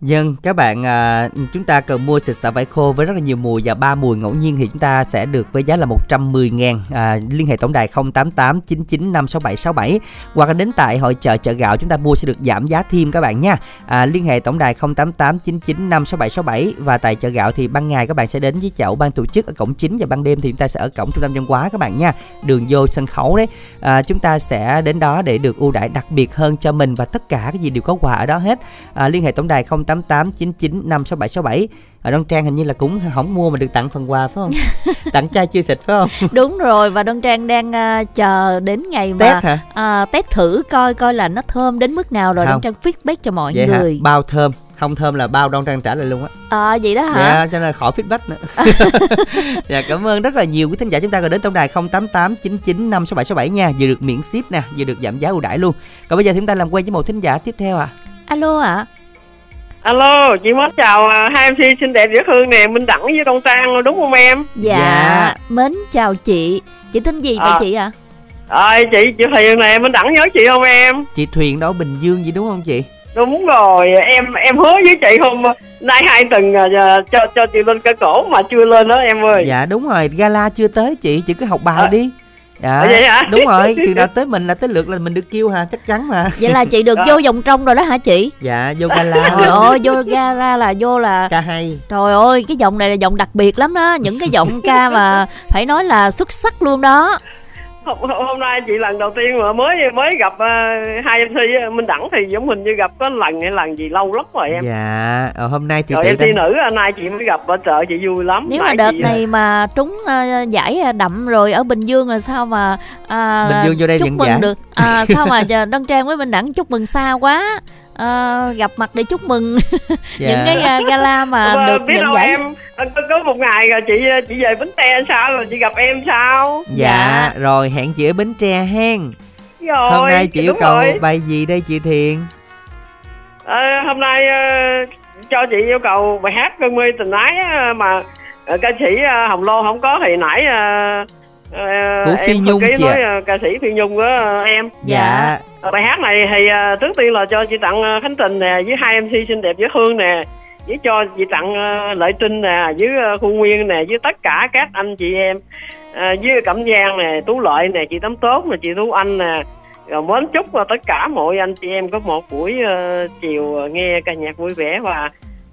Nhưng các bạn à, chúng ta cần mua xịt xả vải khô với rất là nhiều mùi và ba mùi ngẫu nhiên thì chúng ta sẽ được với giá là 110 ngàn. À, Liên hệ tổng đài 088 99 56767 Hoặc là đến tại hội chợ chợ gạo chúng ta mua sẽ được giảm giá thêm các bạn nha. À, Liên hệ tổng đài 088 99 56767 Và tại chợ gạo thì ban ngày các bạn sẽ đến với chậu ban tổ chức ở cổng chính Và ban đêm thì chúng ta sẽ ở cổng trung tâm văn hóa các bạn nha. Đường vô sân khấu đấy. À, Chúng ta sẽ đến đó để được ưu đãi đặc biệt hơn cho mình Và tất cả cái gì đều có quà ở đó hết. À, Liên hệ tổng đài 088 8899 ở Đoan Trang hình như là cũng không mua mà được tặng phần quà phải không? tặng chai chưa xịt phải không? Đúng rồi và Đoan Trang đang uh, chờ đến ngày mà test, hả? Uh, test thử coi coi là nó thơm đến mức nào rồi Đoan Trang feedback cho mọi Vậy người. Hả? Bao thơm không thơm là bao Đoan Trang trả lại luôn á. À vậy đó hả? Dạ, cho nên khỏi feedback nữa. dạ, cảm ơn rất là nhiều quý thính giả chúng ta gọi đến tổng đài 088 99 56767 nha, vừa được miễn ship nè, vừa được giảm giá ưu đãi luôn. Còn bây giờ chúng ta làm quen với một thính giả tiếp theo à. Alo ạ. À? Alo, chị mến chào à, hai MC xinh đẹp dễ thương nè, Minh Đẳng với Đông Trang đúng không em? Dạ, dạ. mến chào chị. Chị tên gì vậy à. chị ạ? À? à, chị chị Thuyền nè, Minh Đẳng nhớ chị không em? Chị Thuyền đó Bình Dương gì đúng không chị? Đúng rồi, em em hứa với chị hôm nay hai tuần uh, cho cho chị lên cái cổ mà chưa lên đó em ơi. Dạ đúng rồi, gala chưa tới chị, chị cứ học bài à. đi dạ vậy hả? đúng rồi. Chừng nào tới mình là tới lượt là mình được kêu hả chắc chắn mà. Vậy là chị được đó. vô vòng trong rồi đó hả chị? Dạ vô gala. Trời ơi vô gala là vô là ca hay. Trời ơi cái giọng này là giọng đặc biệt lắm đó. Những cái giọng ca mà phải nói là xuất sắc luôn đó hôm, hôm nay chị lần đầu tiên mà mới mới gặp uh, hai MC Minh Đẳng thì giống mình như gặp có lần hay lần gì lâu lắm rồi em. Dạ ờ, hôm nay thì rồi MC đang... nữ hôm nay chị mới gặp ở chợ chị vui lắm. Nếu mà đợt chị... này mà trúng uh, giải đậm rồi ở Bình Dương là sao mà uh, Bình Dương vô đây chúc mừng giải. được? À, sao mà Đăng Trang với Minh Đẳng chúc mừng xa quá uh, gặp mặt để chúc mừng dạ. những cái uh, gala mà mà được biết nhận đâu giải em có một ngày rồi chị chị về bến tre sao rồi chị gặp em sao dạ, dạ. rồi hẹn chị ở bến tre hen rồi hôm nay chị yêu cầu rồi. bài gì đây chị thiền à, hôm nay uh, cho chị yêu cầu bài hát cơn mê tình ái mà uh, ca sĩ uh, hồng lô không có thì nãy uh, uh, của phi nhung chị nói uh, ca sĩ phi nhung của uh, em. Dạ. Bài hát này thì uh, trước tiên là cho chị tặng khánh tình nè với hai mc xinh đẹp dễ thương nè với cho chị tặng lợi trinh nè với khu nguyên nè với tất cả các anh chị em. Với cẩm giang nè tú lợi nè chị tấm tốt nè chị tú anh nè. Rồi mến chúc tất cả mọi anh chị em có một buổi chiều nghe ca nhạc vui vẻ và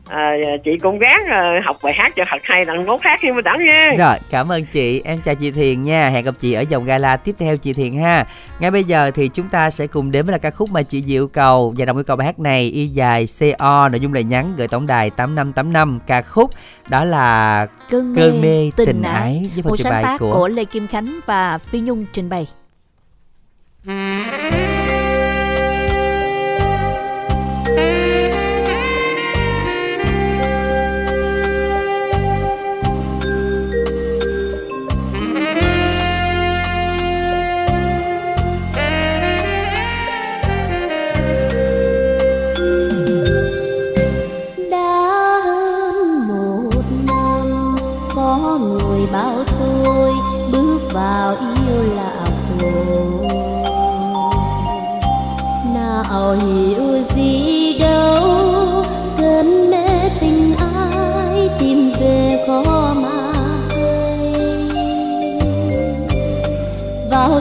à, chị cũng gắng uh, học bài hát cho thật hay đặng nốt hát khi mà đẳng nha. Rồi cảm ơn chị. Em chào chị thiền nha. Hẹn gặp chị ở dòng gala tiếp theo chị thiền ha. Ngay bây giờ thì chúng ta sẽ cùng đến với là ca khúc mà chị diệu cầu và đồng yêu cầu bài hát này y dài co nội dung lời nhắn gửi tổng đài tám năm tám năm ca khúc. Đó là cơn mê, cơn mê tình, tình ái với phần trình bày của... của lê kim khánh và phi nhung trình bày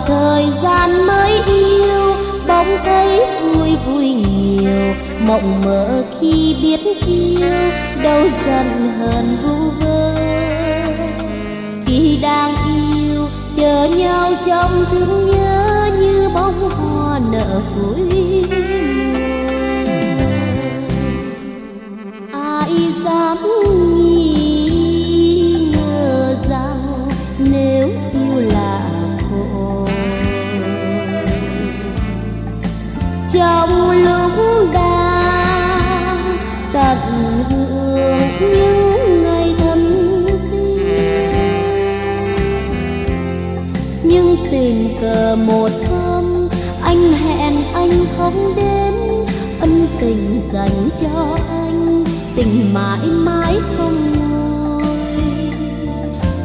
thời gian mới yêu, bóng thấy vui vui nhiều. Mộng mơ khi biết yêu, đâu dần hơn vu vơ. Khi đang yêu, chờ nhau trong thương nhớ như bóng hoa nở cuối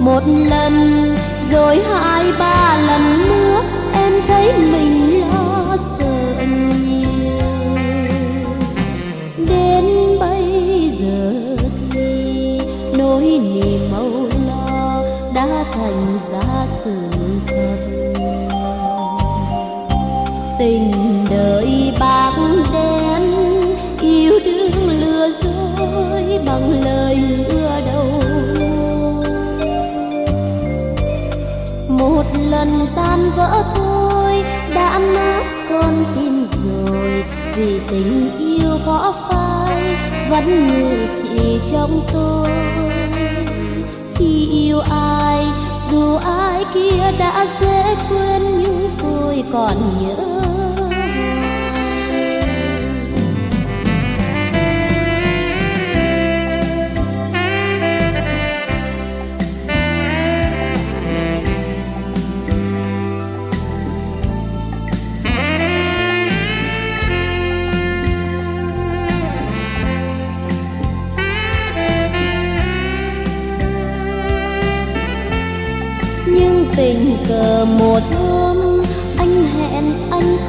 một lần rồi hai ba lần nữa. Tình yêu có phai, vẫn ngự chỉ trong tôi. Khi yêu ai, dù ai kia đã dễ quên, nhưng tôi còn nhớ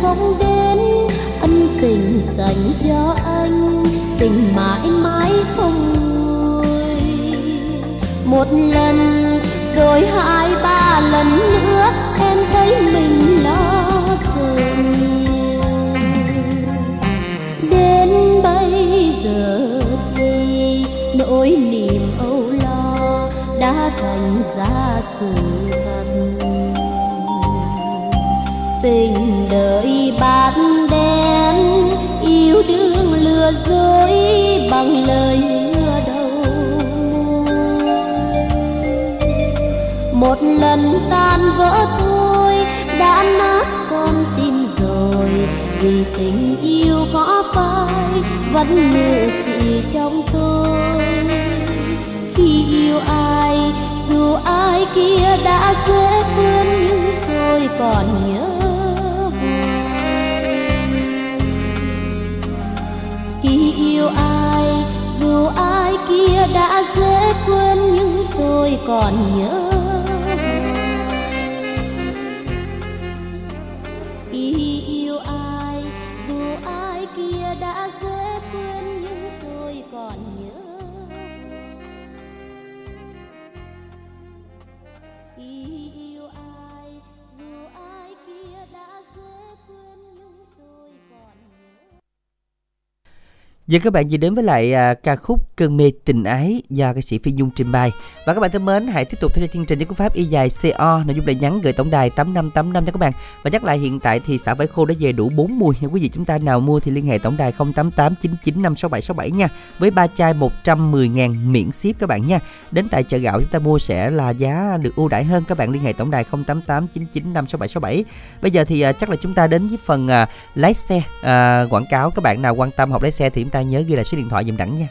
không đến. Ân tình dành cho anh, tình mãi mãi không nguôi. Một lần, rồi hai ba lần nữa, em thấy mình lo sợ đến bây giờ thì nỗi niềm âu lo đã thành ra sự thật. Tình một lần tan vỡ thôi, đã nát con tim rồi. Vì tình yêu có phai, vẫn ngự trị trong tôi. Khi yêu ai, dù ai kia đã dễ quên, nhưng tôi còn nhớ khi yêu ai, dù ai kia đã dễ quên, nhưng tôi còn nhớ Giờ các bạn vừa đến với lại à, ca khúc Cơn mê tình ái do ca sĩ Phi Nhung trình bày. Và các bạn thân mến, hãy tiếp tục theo dõi chương trình với cú pháp y dài CO nội dung lời nhắn gửi tổng đài 8585 cho các bạn. Và nhắc lại hiện tại thì xả vải khô đã về đủ 4 mùi. Nếu quý vị chúng ta nào mua thì liên hệ tổng đài 0889956767 nha. Với ba chai 110 000 miễn ship các bạn nha. Đến tại chợ gạo chúng ta mua sẽ là giá được ưu đãi hơn. Các bạn liên hệ tổng đài 0889956767. Bây giờ thì à, chắc là chúng ta đến với phần à, lái xe à, quảng cáo. Các bạn nào quan tâm học lái xe thì chúng ta nhớ ghi lại số điện thoại dùm đẳng nha.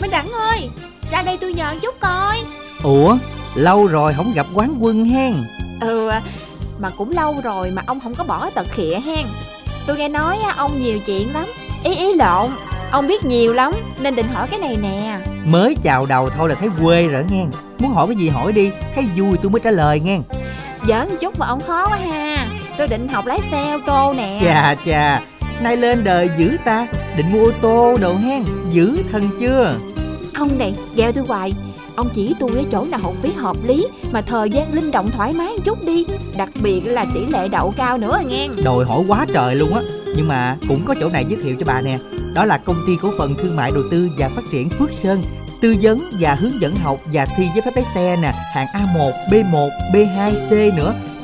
Minh Đẳng ơi Ra đây tôi nhờ chút coi Ủa, lâu rồi không gặp quán quân hen. Ừ Mà cũng lâu rồi mà ông không có bỏ tật khịa hen Tôi nghe nói ông nhiều chuyện lắm Ý ý lộn Ông biết nhiều lắm Nên định hỏi cái này nè Mới chào đầu thôi là thấy quê rồi nghe. Muốn hỏi cái gì hỏi đi, thấy vui tôi mới trả lời nghe. Giỡn chút mà ông khó quá ha Tôi định học lái xe ô tô nè Chà chà, nay lên đời dữ ta, định mua ô tô đồ hen, dữ thần chưa? Ông này gheo tôi hoài Ông chỉ tôi ở chỗ nào học phí hợp lý Mà thời gian linh động thoải mái một chút đi Đặc biệt là tỷ lệ đậu cao nữa nghe Đòi hỏi quá trời luôn á. Nhưng mà cũng có chỗ này giới thiệu cho bà nè. Đó là công ty cổ phần thương mại đầu tư và phát triển Phước Sơn. Tư vấn và hướng dẫn học và thi giấy phép lái xe nè, hạng A1, B1, B2, C nữa.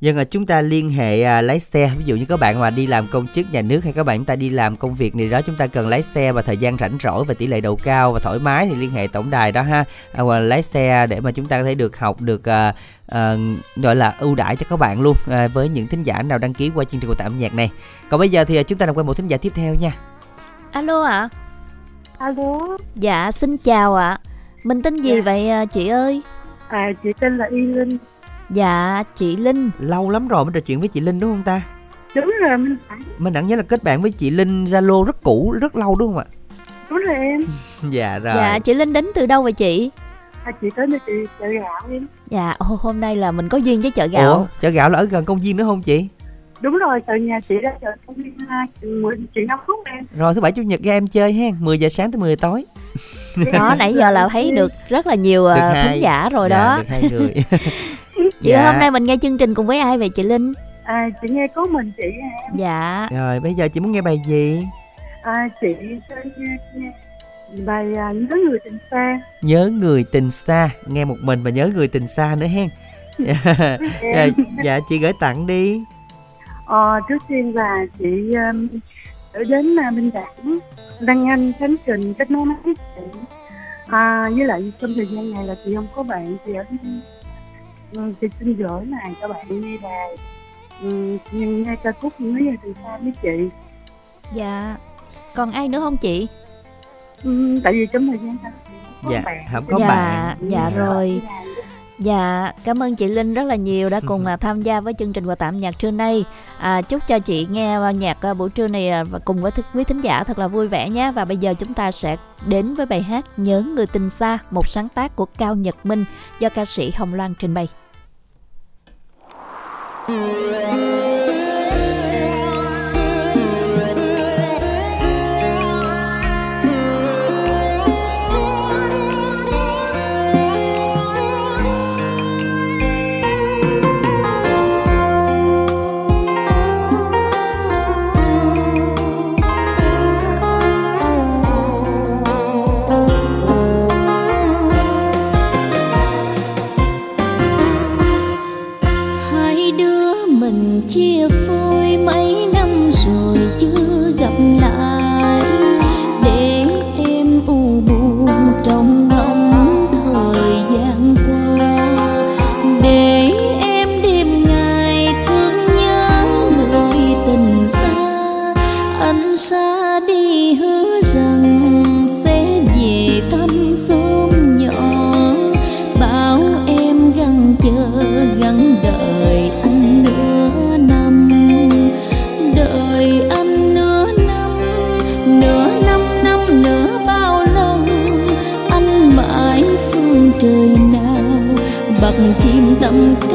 Dân chúng ta liên hệ à, lái xe. Ví dụ như các bạn mà đi làm công chức nhà nước hay các bạn chúng ta đi làm công việc này đó chúng ta cần lái xe và thời gian rảnh rỗi và tỷ lệ đầu cao và thoải mái thì liên hệ tổng đài đó ha. À, hoặc là lái xe để mà chúng ta có thể được học được à, à, gọi là ưu đãi cho các bạn luôn à, với những thính giả nào đăng ký qua chương trình của tạm âm nhạc này. Còn bây giờ thì à, chúng ta làm quen một thính giả tiếp theo nha. Alo ạ. À? alo. Dạ xin chào ạ. À. mình tên gì dạ. vậy à, chị ơi? À chị tên là y linh Dạ chị Linh. Lâu lắm rồi mới trò chuyện với chị Linh đúng không ta? Đúng rồi Minh Đẳng Minh Đẳng nhớ là kết bạn với chị Linh Zalo rất cũ rất lâu đúng không ạ? Đúng rồi em. Dạ rồi. Dạ chị Linh đến từ đâu vậy chị? À, chị tới từ chợ gạo em. Dạ hôm nay là mình có duyên với chợ gạo. Ủa, chợ gạo là ở gần công viên nữa không chị? Đúng rồi, từ nhà chị ra chợ công viên chị năm phút em. Rồi thứ bảy chủ nhật ra em chơi ha 10 giờ sáng tới 10 giờ tối. Đó nãy giờ là thấy được rất là nhiều được thính giả rồi dạ, đó. được hai người chị dạ. hôm nay mình nghe chương trình cùng với ai vậy chị linh? À chị nghe có mình chị em. Dạ. Rồi bây giờ chị muốn nghe bài gì? À chị sẽ nghe, nghe bài à, nhớ người tình xa. Nhớ người tình xa. Nghe một mình và nhớ người tình xa nữa hen. Dạ, dạ chị gửi tặng đi. Ờ, trước tiên là chị um, ở đến uh, minh đẳng đăng anh khánh trình kết nối máy chị à, với lại trong thời gian này là chị không có bạn chị ở Ừ, chị xin gửi này cho bạn nghe đài. Ừ, nghe ca khúc về từ xa với chị. Dạ. Còn ai nữa không chị? Ừ, tại vì trong thời gian dạ không có dạ, bạn. dạ rồi Dạ, cảm ơn chị Linh rất là nhiều đã cùng ừ. tham gia với chương trình quà tạm nhạc trưa nay. À, chúc cho chị nghe nhạc à, buổi trưa này à, và cùng với quý thính giả thật là vui vẻ nhé. Và bây giờ chúng ta sẽ đến với bài hát Nhớ người tình xa, một sáng tác của Cao Nhật Minh do ca sĩ Hồng Loan trình bày. you.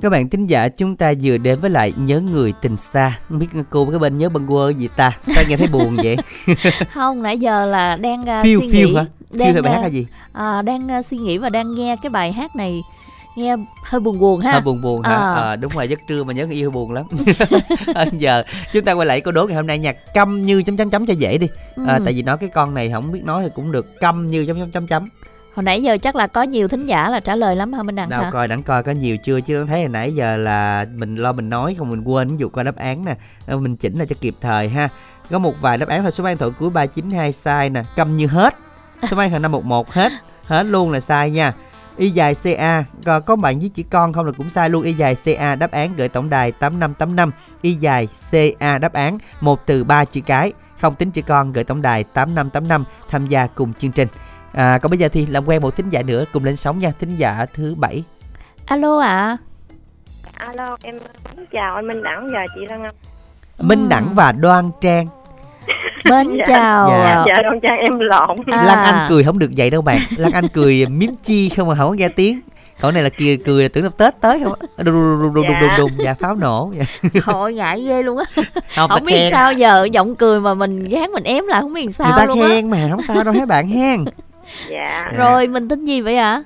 Các bạn thính giả chúng ta vừa đến với lại nhớ người tình xa Không biết cô cái bên nhớ bâng quơ gì ta Ta nghe thấy buồn vậy không nãy giờ là đang uh, Phiêu suy phiêu nghĩ hả? Phiêu đang, hay bài hát à, hay gì? à, đang uh, suy nghĩ và đang nghe cái bài hát này nghe hơi buồn buồn ha Hơi buồn buồn hả? À. À, đúng rồi giấc trưa mà nhớ người yêu buồn lắm à, Giờ chúng ta quay lại câu đố ngày hôm nay nha Câm như chấm chấm chấm cho dễ đi à, Ừ. Tại vì nói cái con này không biết nói thì cũng được Câm như chấm chấm chấm chấm hồi nãy giờ chắc là có nhiều thính giả là trả lời lắm hả minh đăng Nào hả? coi đẳng coi có nhiều chưa? Chứ thấy hồi nãy giờ là mình lo mình nói không mình quên ví dụ coi đáp án nè. Ờ, mình chỉnh lại cho kịp thời ha. Có một vài đáp án là số mang thoại cuối 392 sai nè. Câm như hết. Số mang hình 511 hết. Hết luôn là sai nha. Y dài ca có, có bạn với chữ con không là cũng sai luôn. Y dài ca đáp án gửi tổng đài 8585 y dài ca đáp án một từ ba chữ cái. Không tính chữ con gửi tổng đài 8585 tham gia cùng chương trình à, còn bây giờ thì làm quen một thính giả nữa cùng lên sóng nha thính giả thứ bảy. Alo ạ. Alo, em xin chào anh Minh Đẳng và chị Lan Ngọc. Minh Đẳng và Đoan Trang. Mến chào Dạ. Dạ, Đoan Trang em lộn. Lan Anh cười không được vậy đâu bạn. Lan Anh cười miếm chi không mà không có nghe tiếng. Còn này là kia cười là tưởng là Tết tới không á. Đùng đùng đùng đùng đùng đùng đùng dạ pháo nổ. Dạ. Hội ngại ghê luôn á. Không, Không biết khen. sao giờ giọng cười mà mình gán mình ém lại không biết sao người ta luôn á. khen mà không sao đâu hết bạn? Hen Dạ. Rồi mình tính gì vậy ạ?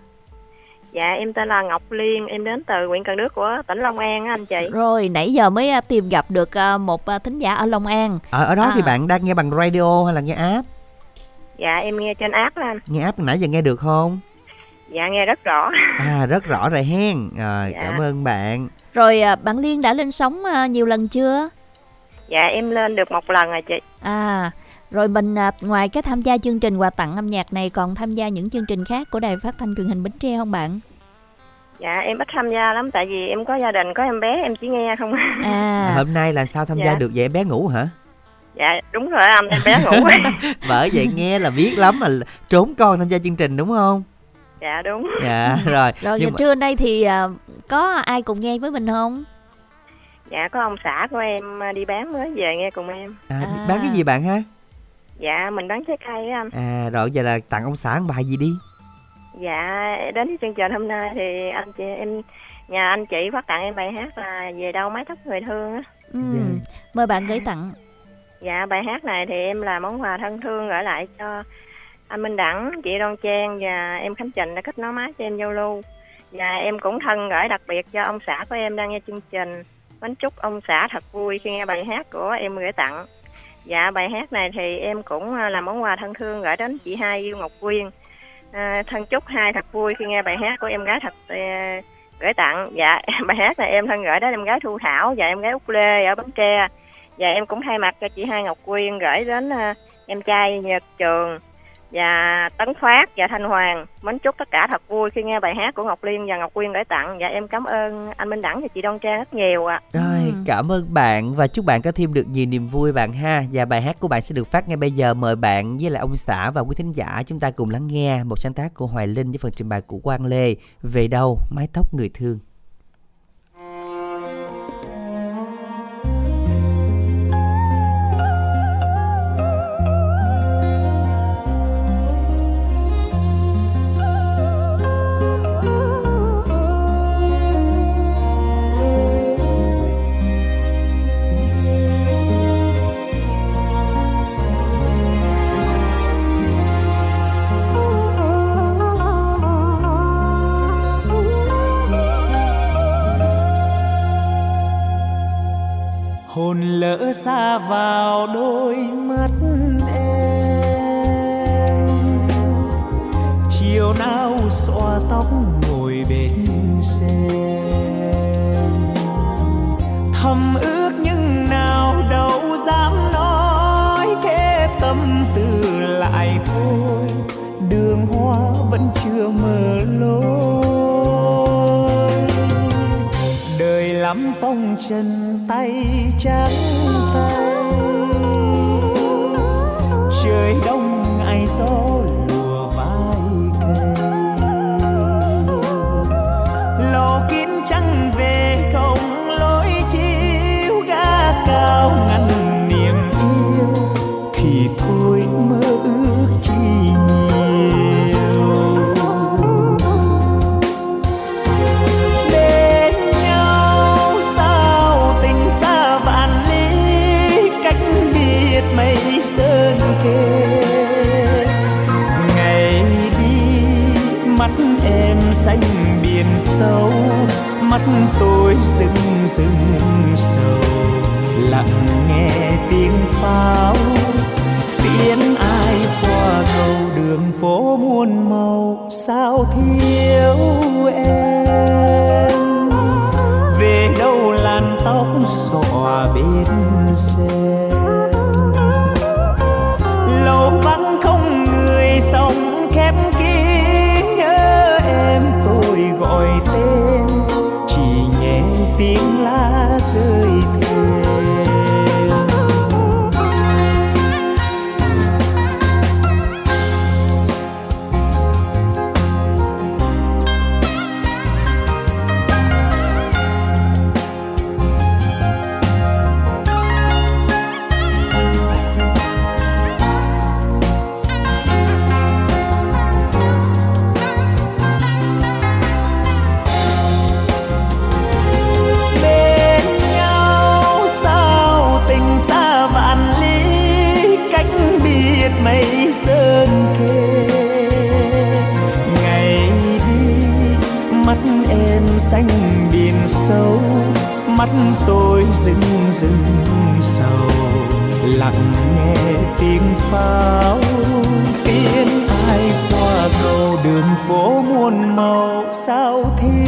Dạ, em tên là Ngọc Liên, em đến từ huyện Cần Đước của tỉnh Long An á anh chị. Rồi nãy giờ mới à, tìm gặp được à, một à, thính giả ở Long An ở ở đó thì À. bạn đang nghe bằng radio hay là nghe app Dạ, em nghe trên app anh. nghe app nãy giờ nghe được không Dạ, nghe rất rõ. à rất rõ rồi hen rồi Dạ. cảm ơn bạn Rồi à, bạn Liên đã lên sóng à, nhiều lần chưa? Dạ, em lên được một lần rồi chị. À rồi mình à, ngoài cái tham gia chương trình quà tặng âm nhạc này còn tham gia những chương trình khác của đài phát thanh truyền hình Bến Tre không bạn? Dạ, em ít tham gia lắm tại vì em có gia đình, có em bé, em chỉ nghe không. À hôm nay là sao tham gia Dạ. được vậy em bé ngủ hả Dạ, đúng rồi anh, em bé ngủ. bởi vậy nghe là biết lắm mà trốn con tham gia chương trình đúng không dạ, đúng. dạ rồi Rồi nhưng mà trưa nay thì à, có ai cùng nghe với mình không? Dạ, có ông xã của em à, đi bán mới về nghe cùng em. à, bán cái gì bạn ha Dạ, mình bán trái cây á anh. à rồi giờ là tặng ông xã một bài gì đi Dạ, đến chương trình hôm nay thì anh chị em nhà anh chị phát tặng em bài hát là về đâu mái tóc người thương á. Ừ. Dạ. Mời bạn gửi tặng. Dạ, bài hát này thì em là món quà thân thương gửi lại cho anh Minh Đẳng, chị Đoan Trang và em Khánh Trình đã kết nối máy cho em giao lưu. Và em cũng thân gửi đặc biệt cho ông xã của em đang nghe chương trình. Bánh chúc ông xã thật vui khi nghe bài hát của em gửi tặng. Dạ, bài hát này thì em cũng à, là món quà thân thương gửi đến chị hai yêu Ngọc Quyên. À, thân chúc hai thật vui khi nghe bài hát của em gái thật ờ, gửi tặng. Dạ, bài hát này em thân gửi đến em gái Thu Thảo và em gái Úc Lê ở Bến Tre. Và em cũng thay mặt cho chị hai Ngọc Quyên gửi đến à, em trai Nhật Trường và Tấn Phát và Thanh Hoàng. Mến chúc tất cả thật vui khi nghe bài hát của Ngọc Liên và Ngọc Quyên gửi tặng. Và em cảm ơn anh Minh Đẳng và chị Đoan Trang rất nhiều ạ. Rồi, cảm ơn bạn và chúc bạn có thêm được nhiều niềm vui bạn ha. Và bài hát của bạn sẽ được phát ngay bây giờ. Mời bạn với lại ông xã và quý thính giả chúng ta cùng lắng nghe một sáng tác của Hoài Linh với phần trình bày của Quang Lê. Về đâu mái tóc người thương. Xa vào đôi mắt em. Chiều nào xõa tóc ngồi bên xe thầm ước nhưng nào đâu dám nói, kép tâm tư lại thôi. Đường hoa vẫn chưa mở lối. Đời lắm phong trần tay trắng tay. Trời đông ngày gió mắt tôi rưng rưng sầu, lặng nghe tiếng pháo. Tiếng ai qua cầu đường phố muôn màu, sao thiếu em? Về đâu làn tóc xõa bên xe? Mắt tôi rưng rưng sầu, lặng nghe tiếng pháo. Tiếng ai qua cầu đường phố muôn màu, sao thế?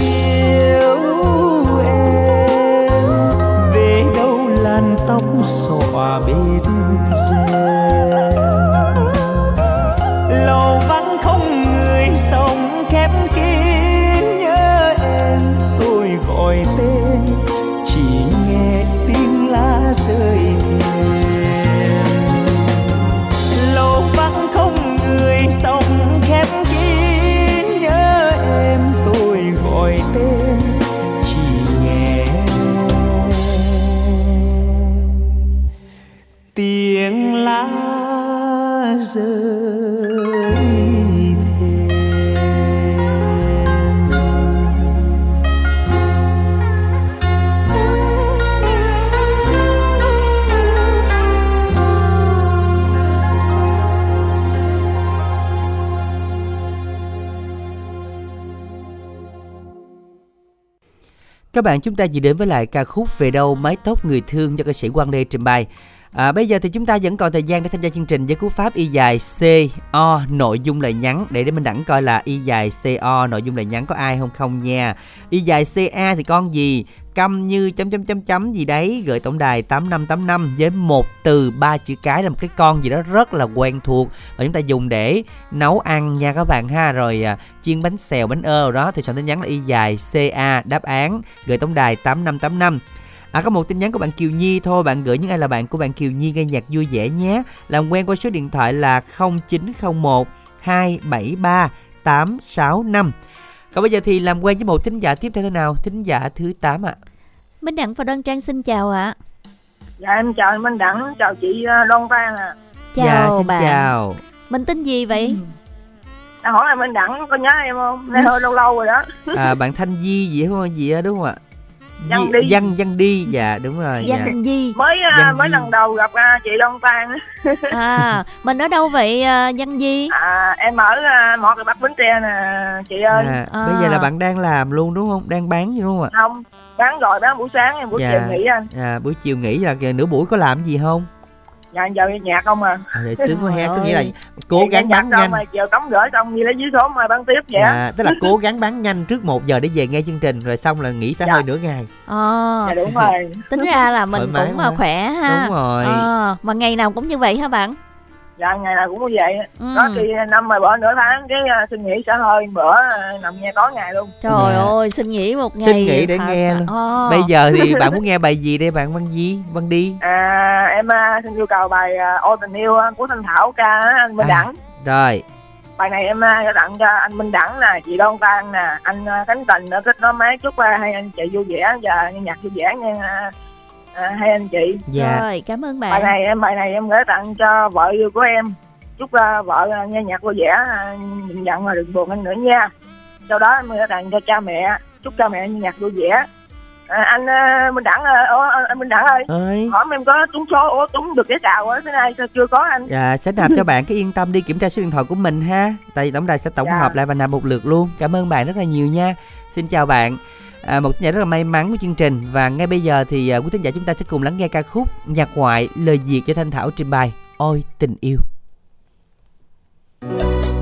Các bạn, chúng ta vừa đến với lại ca khúc Về đâu, mái tóc người thương do ca sĩ Quang Lê trình bày. À, bây giờ thì chúng ta vẫn còn thời gian để tham gia chương trình với cú pháp y dài co nội dung lời nhắn. Để để mình đẳng coi là y dài co nội dung lời nhắn có ai không không nha. Y dài ca thì con gì? Câm như chấm chấm chấm chấm gì đấy. Gửi tổng đài 8585 với một từ ba chữ cái là một cái con gì đó rất là quen thuộc. Và chúng ta dùng để nấu ăn nha các bạn ha. Rồi à, chiên bánh xèo bánh ơ đó. Thì soạn tin nhắn là y dài CA đáp án. Gửi tổng đài 8585 À có một tin nhắn của bạn Kiều Nhi thôi Bạn gửi những ai là bạn của bạn Kiều Nhi nghe nhạc vui vẻ nhé Làm quen qua số điện thoại là 0901 273 865 Còn bây giờ thì làm quen với một thính giả tiếp theo thế nào Thính giả thứ 8 ạ Minh Đẳng và Đoan Trang xin chào ạ. Dạ em chào anh Minh Đẳng, chào chị ờ, Đoan Trang à. Chào Dạ xin bạn. chào Mình tên gì vậy? Em hỏi anh Minh Đẳng có nhớ em không? Nay hơi lâu lâu rồi đó. à, Bạn Thanh Di gì không gì đó đúng không ạ Văn Di- đi. Văn Văn đi. Dạ đúng rồi dạ. Văn Di. Mới à, Văn mới Di. lần đầu gặp à, chị Đông Tan à mình ở đâu vậy à, Văn Di? À, em ở à, mỏ cái bắc Bến Tre nè chị ơi. À, bây giờ là bạn đang làm luôn đúng không? Đang bán gì đúng không ạ? Không bán rồi bán buổi sáng em buổi Dạ. chiều nghỉ anh. À, buổi chiều nghỉ là kìa, nửa buổi có làm gì không dạ giờ nghe nhạc không à? À, để sướng quá ha có nghĩa là cố Nghe gắng bán nhanh. chiều tống gửi xong đi lấy dưới số mà bán tiếp vậy à, tức là cố gắng bán nhanh trước một giờ để về nghe chương trình rồi xong là nghỉ xả Dạ. hơi nửa ngày. Ờ, dạ đúng rồi. Tính ra là mình Thoải cũng mà. à, khỏe ha. Đúng rồi. Ờ, mà ngày nào cũng như vậy hả bạn dạ ngày nào cũng như vậy Ừ. có khi năm mà bữa nửa tháng cái à, xin nghỉ sẽ hơi bữa à, nằm nghe tối ngày luôn trời Dạ. ơi xin nghỉ một ngày xin nghỉ để nghe luôn Ờ. bây giờ thì bạn muốn nghe bài gì đây bạn Văn Di Văn đi à em à, xin yêu cầu bài à, ô tình yêu à, của thanh thảo ca anh minh À. đẳng rồi bài này em à, tặng cho anh minh đẳng nè chị đoan tan nè anh à, khánh tình ở kết nối máy chúc à, hai anh chị vui vẻ và nghe nhạc vui vẻ nha à, à, hai anh chị dạ rồi cảm ơn bài bạn này em bài này em gửi tặng cho vợ yêu của em chúc à, vợ à, nghe nhạc vui vẻ nhìn nhận mà đừng buồn anh nữa nha sau đó em gửi tặng cho cha mẹ chúc cha mẹ nghe nhạc vui vẻ à, anh à, minh đẳng ủa, anh minh đẳng ơi ơi hỏi em có trúng số ủa trúng được cái cào á thế này sao chưa có anh Dạ, sẽ nạp cho bạn cái yên tâm đi kiểm tra số điện thoại của mình ha. Tại tổng đài sẽ tổng Dạ. hợp lại và nạp một lượt luôn. Cảm ơn bạn rất là nhiều nha. Xin chào bạn. À, một tín giả rất là may mắn của chương trình và ngay bây giờ thì à, quý thính giả chúng ta sẽ cùng lắng nghe ca khúc nhạc ngoại lời diệt cho Thanh Thảo trình bày Ôi tình yêu. có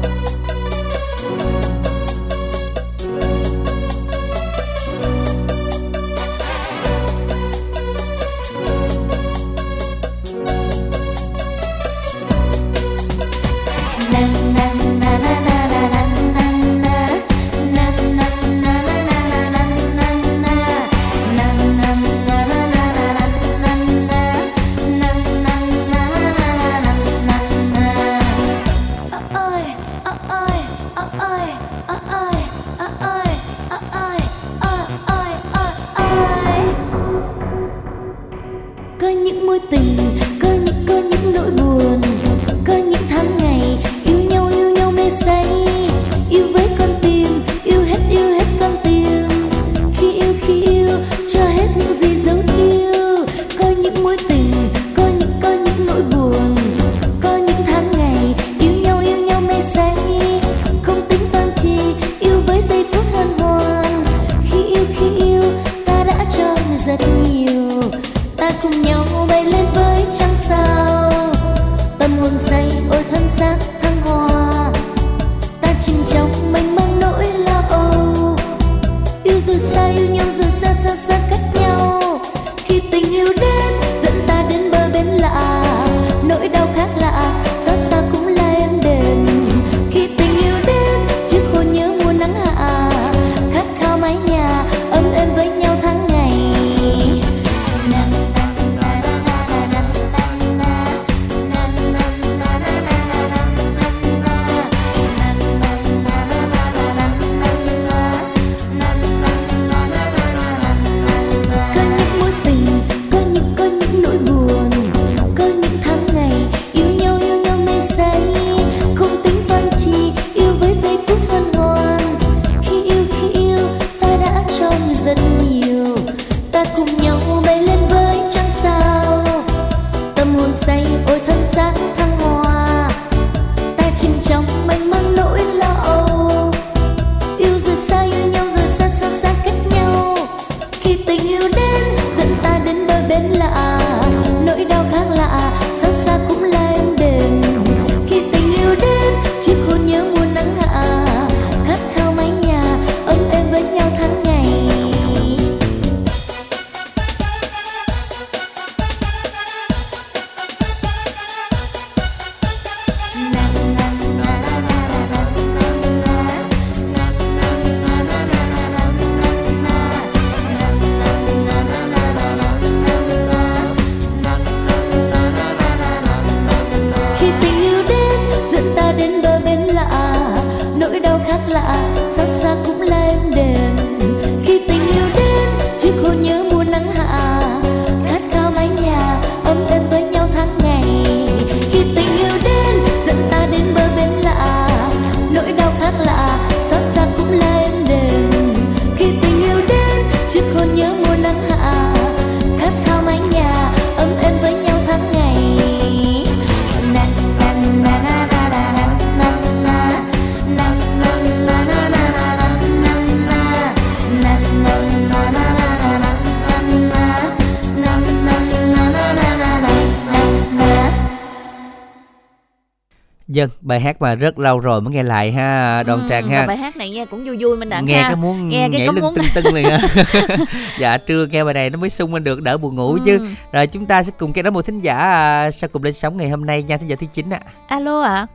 bài hát mà rất lâu rồi mới nghe lại ha, Đoan Ừ, Trang mà ha. bài hát này nghe cũng vui vui mình đặng nghe ha. cái muốn nghe cái nhảy có lưng muốn tưng tưng liền á. Dạ trưa nghe bài này nó mới sung lên được đỡ buồn ngủ Ừ. chứ rồi chúng ta sẽ cùng nghe đón một thính giả à, sau cùng lên sóng ngày hôm nay nha thính giả thứ chín ạ. Alo ạ.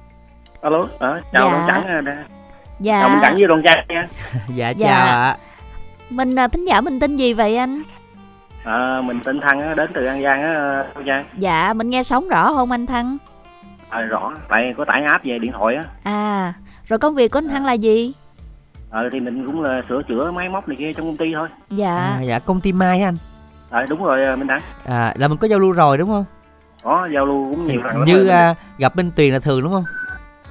Alo ờ, chào Dạ. Đồng Trắng à, đã- dạ. Chào Đồng Trắng với Đồng Trang nha. Dạ Dạ. chào ạ. Mình à, thính giả mình tên gì vậy anh? Ờ, mình tên Thăng á, đến từ An Giang á dạ mình nghe sóng rõ không anh thăng ờ, rõ. Tại có tải app về điện thoại á. À rồi công việc của anh thăng là gì? Ờ, thì mình cũng là sửa chữa máy móc này kia trong công ty thôi. Dạ. À, dạ công ty mai anh? Ờ, đúng rồi à, Minh Đăng à, là mình có giao lưu rồi đúng không? Có giao lưu cũng nhiều lần như à, gặp Minh Tuyền là thường đúng không?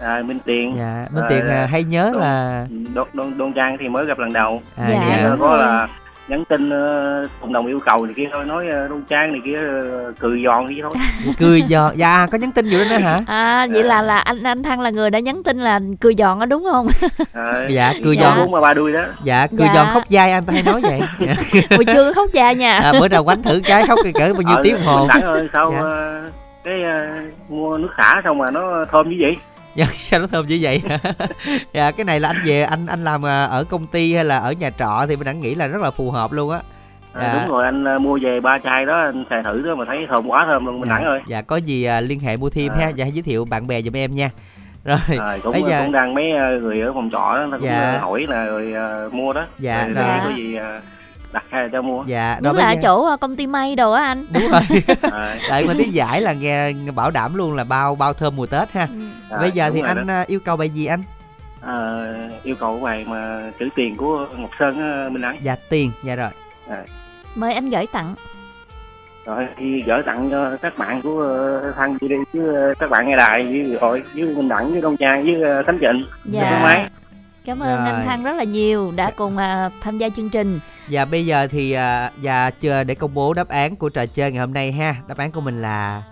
À, Minh Tiền dạ Minh Tuyền à, hay nhớ Đôn- là Đôn, Đôn, Đôn Trang thì mới gặp lần đầu. À, Dạ, ờ, đúng có là nhắn tin ờ, cộng đồng yêu cầu này kia thôi nói ờ, Đôn Trang này kia ờ, cười giòn vậy thôi cười giòn dạ có nhắn tin vô đó nữa hả à vậy là là anh anh thăng là người đã nhắn tin là cười giòn đó đúng không Ờ, dạ cười Dạ. giòn bốn mà ba đuôi đó dạ cười Dạ. giòn khóc dai anh ta hay nói vậy dạ. hồi chưa khóc cha nha à, bữa nào quánh thử cái khóc cỡ bao nhiêu Ờ, tiếng đồng hồ Đăng ơi sao Dạ. ờ, cái ờ, mua nước xả xong mà nó thơm như vậy Dạ, sao nó thơm như vậy? Dạ cái này là anh về anh anh làm à, ở công ty hay là ở nhà trọ thì mình đã nghĩ là rất là phù hợp luôn á. À, Dạ. đúng rồi anh ờ, mua về ba chai đó anh xài thử đó mà thấy thơm quá thơm luôn Minh dạ, Đăng ơi dạ có gì à, liên hệ mua thêm À. ha. Dạ hãy giới thiệu bạn bè giùm em nha. Rồi Rồi, cũng bây giờ cũng đang mấy người ở phòng trọ đó nó cũng Dạ. hỏi là rồi ờ, mua đó. Dạ, rồi, rồi. rồi. có gì ờ, đặt hay cho mua. Dạ đúng bây là ở giờ- chỗ công ty may đồ á anh. Đúng rồi. Tại mà tí giải là nghe bảo đảm luôn là bao bao thơm mùa tết ha Rồi, bây giờ thì anh đó. à, yêu cầu bài gì anh Ờ, yêu cầu bài mà chữ tiền của Ngọc Sơn á, Minh Đăng dạ tiền dạ rồi Rồi. mời anh gửi tặng rồi thì gửi tặng cho các bạn của ờ, thăng đi đi chứ ờ, các bạn nghe đài với rồi với Minh Đẳng với Đông Trang với ờ, Khánh Trịnh Dạ. với máy cảm ơn Rồi. anh thăng rất là nhiều đã cùng à, tham gia chương trình Dạ bây giờ thì à, dạ chờ để công bố đáp án của trò chơi ngày hôm nay ha. Đáp án của mình là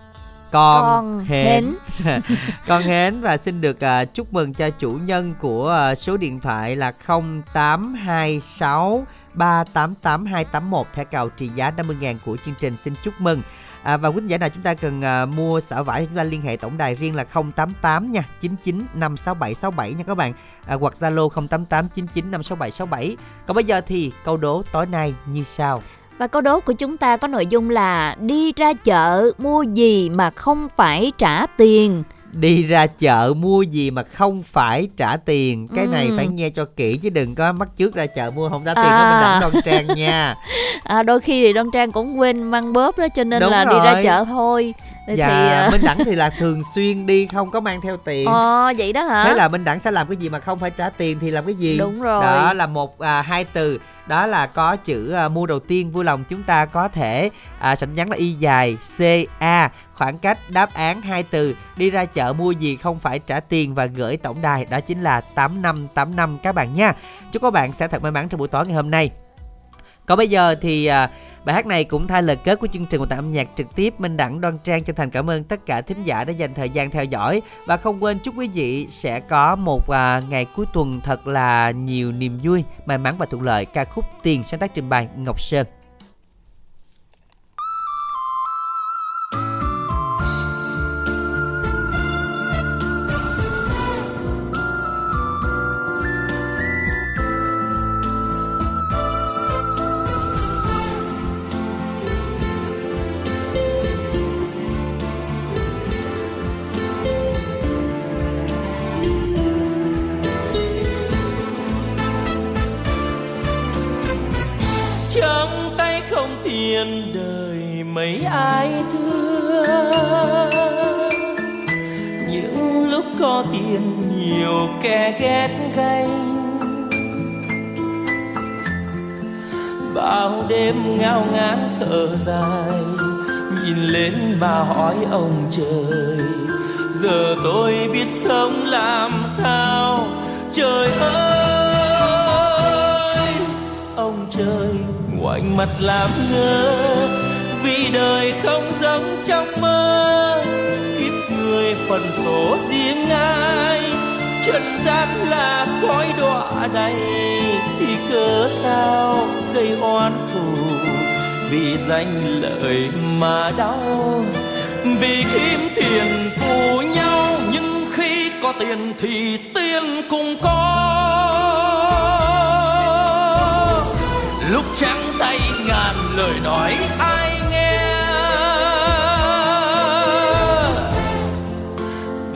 con, Con hến. con hến và xin được à, chúc mừng cho chủ nhân của à, số điện thoại là 0826 388281 thẻ cào trị giá 50.000 của chương trình. Xin chúc mừng. À, và quý khán giả nào chúng ta cần à, mua xả vải thì chúng ta liên hệ tổng đài riêng là 088 nha 99 56767 nha các bạn. À, hoặc Zalo 088 99 56767 còn bây giờ thì câu đố tối nay như sau Và câu đố của chúng ta có nội dung là đi ra chợ mua gì mà không phải trả tiền. Đi ra chợ mua gì mà không phải trả tiền Cái này Ừ. phải nghe cho kỹ chứ đừng có mắc trước ra chợ mua không trả tiền À. mình đẳng đoan trang nha À, đôi khi thì Đoan Trang cũng quên mang bóp đó cho nên Đúng là đi ra rồi. chợ thôi. Thì, Dạ thì, à, Minh Đẳng thì là thường xuyên đi không có mang theo tiền Ờ vậy đó hả? Thế là Minh Đẳng sẽ làm cái gì mà không phải trả tiền thì làm cái gì? Đúng rồi. Đó là một à, hai từ đó là có chữ à, mua đầu tiên vui lòng chúng ta có thể à, sẵn nhắn là y dài C A khoảng cách đáp án hai từ đi ra chợ mua gì không phải trả tiền và gửi tổng đài đó chính là 8585 các bạn nha. Chúc các bạn sẽ thật may mắn trong buổi tối ngày hôm nay. Còn bây giờ thì à, bài hát này cũng thay lời kết của chương trình một âm nhạc trực tiếp Minh Đẳng Đoan Trang chân thành cảm ơn tất cả thính giả đã dành thời gian theo dõi và không quên chúc quý vị sẽ có một à, ngày cuối tuần thật là nhiều niềm vui, may mắn và thuận lợi. Ca khúc Tiền sáng tác trình bày Ngọc Sơn. Đây thì cớ sao gây oan thù? Vì danh lợi mà đau, vì kiếm tiền phù nhau, nhưng khi có tiền thì tiền cùng có. Lúc trắng tay ngàn lời nói ai nghe?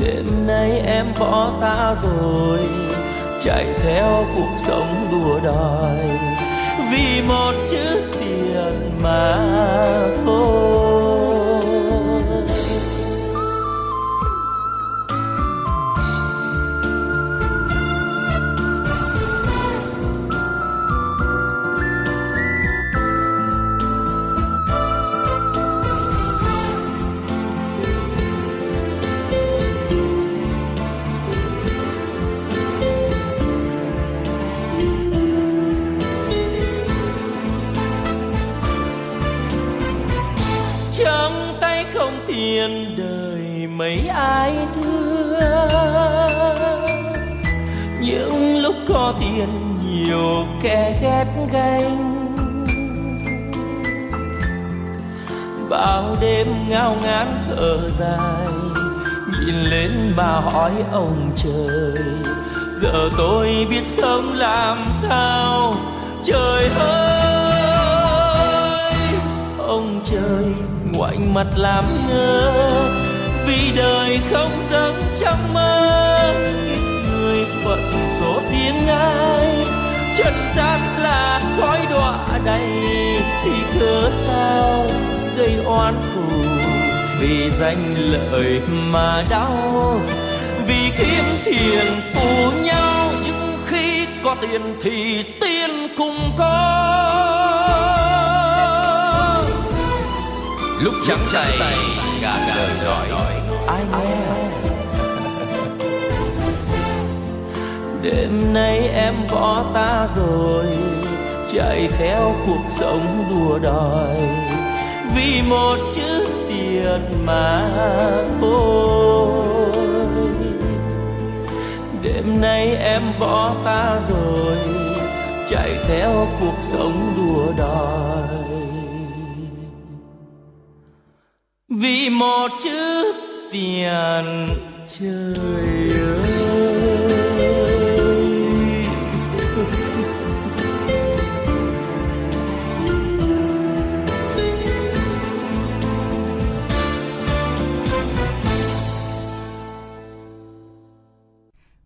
Đêm nay em bỏ ta rồi chạy theo cuộc sống đua đòi. Vì một chữ tiền mà thôi. Kẻ ghét ganh. Bao đêm ngao ngán thở dài, nhìn lên mà hỏi ông trời. Giờ tôi biết sống làm sao, trời ơi. Ông trời, ngoảnh mặt làm ngơ, vì đời không giống trong mơ. Người phận số riêng ai trần gian là khói đọa đầy thì cớ sao gây oan thù? Vì danh lợi mà đau vì kiếm tiền phù nhau nhưng khi có tiền thì tiền cùng có. Lúc trắng tay ngàn đời đòi ai nghe đêm nay em bỏ ta rồi, chạy theo cuộc sống đua đòi. Vì một chữ tiền mà thôi. Đêm nay em bỏ ta rồi, chạy theo cuộc sống đua đòi. Vì một chữ tiền trời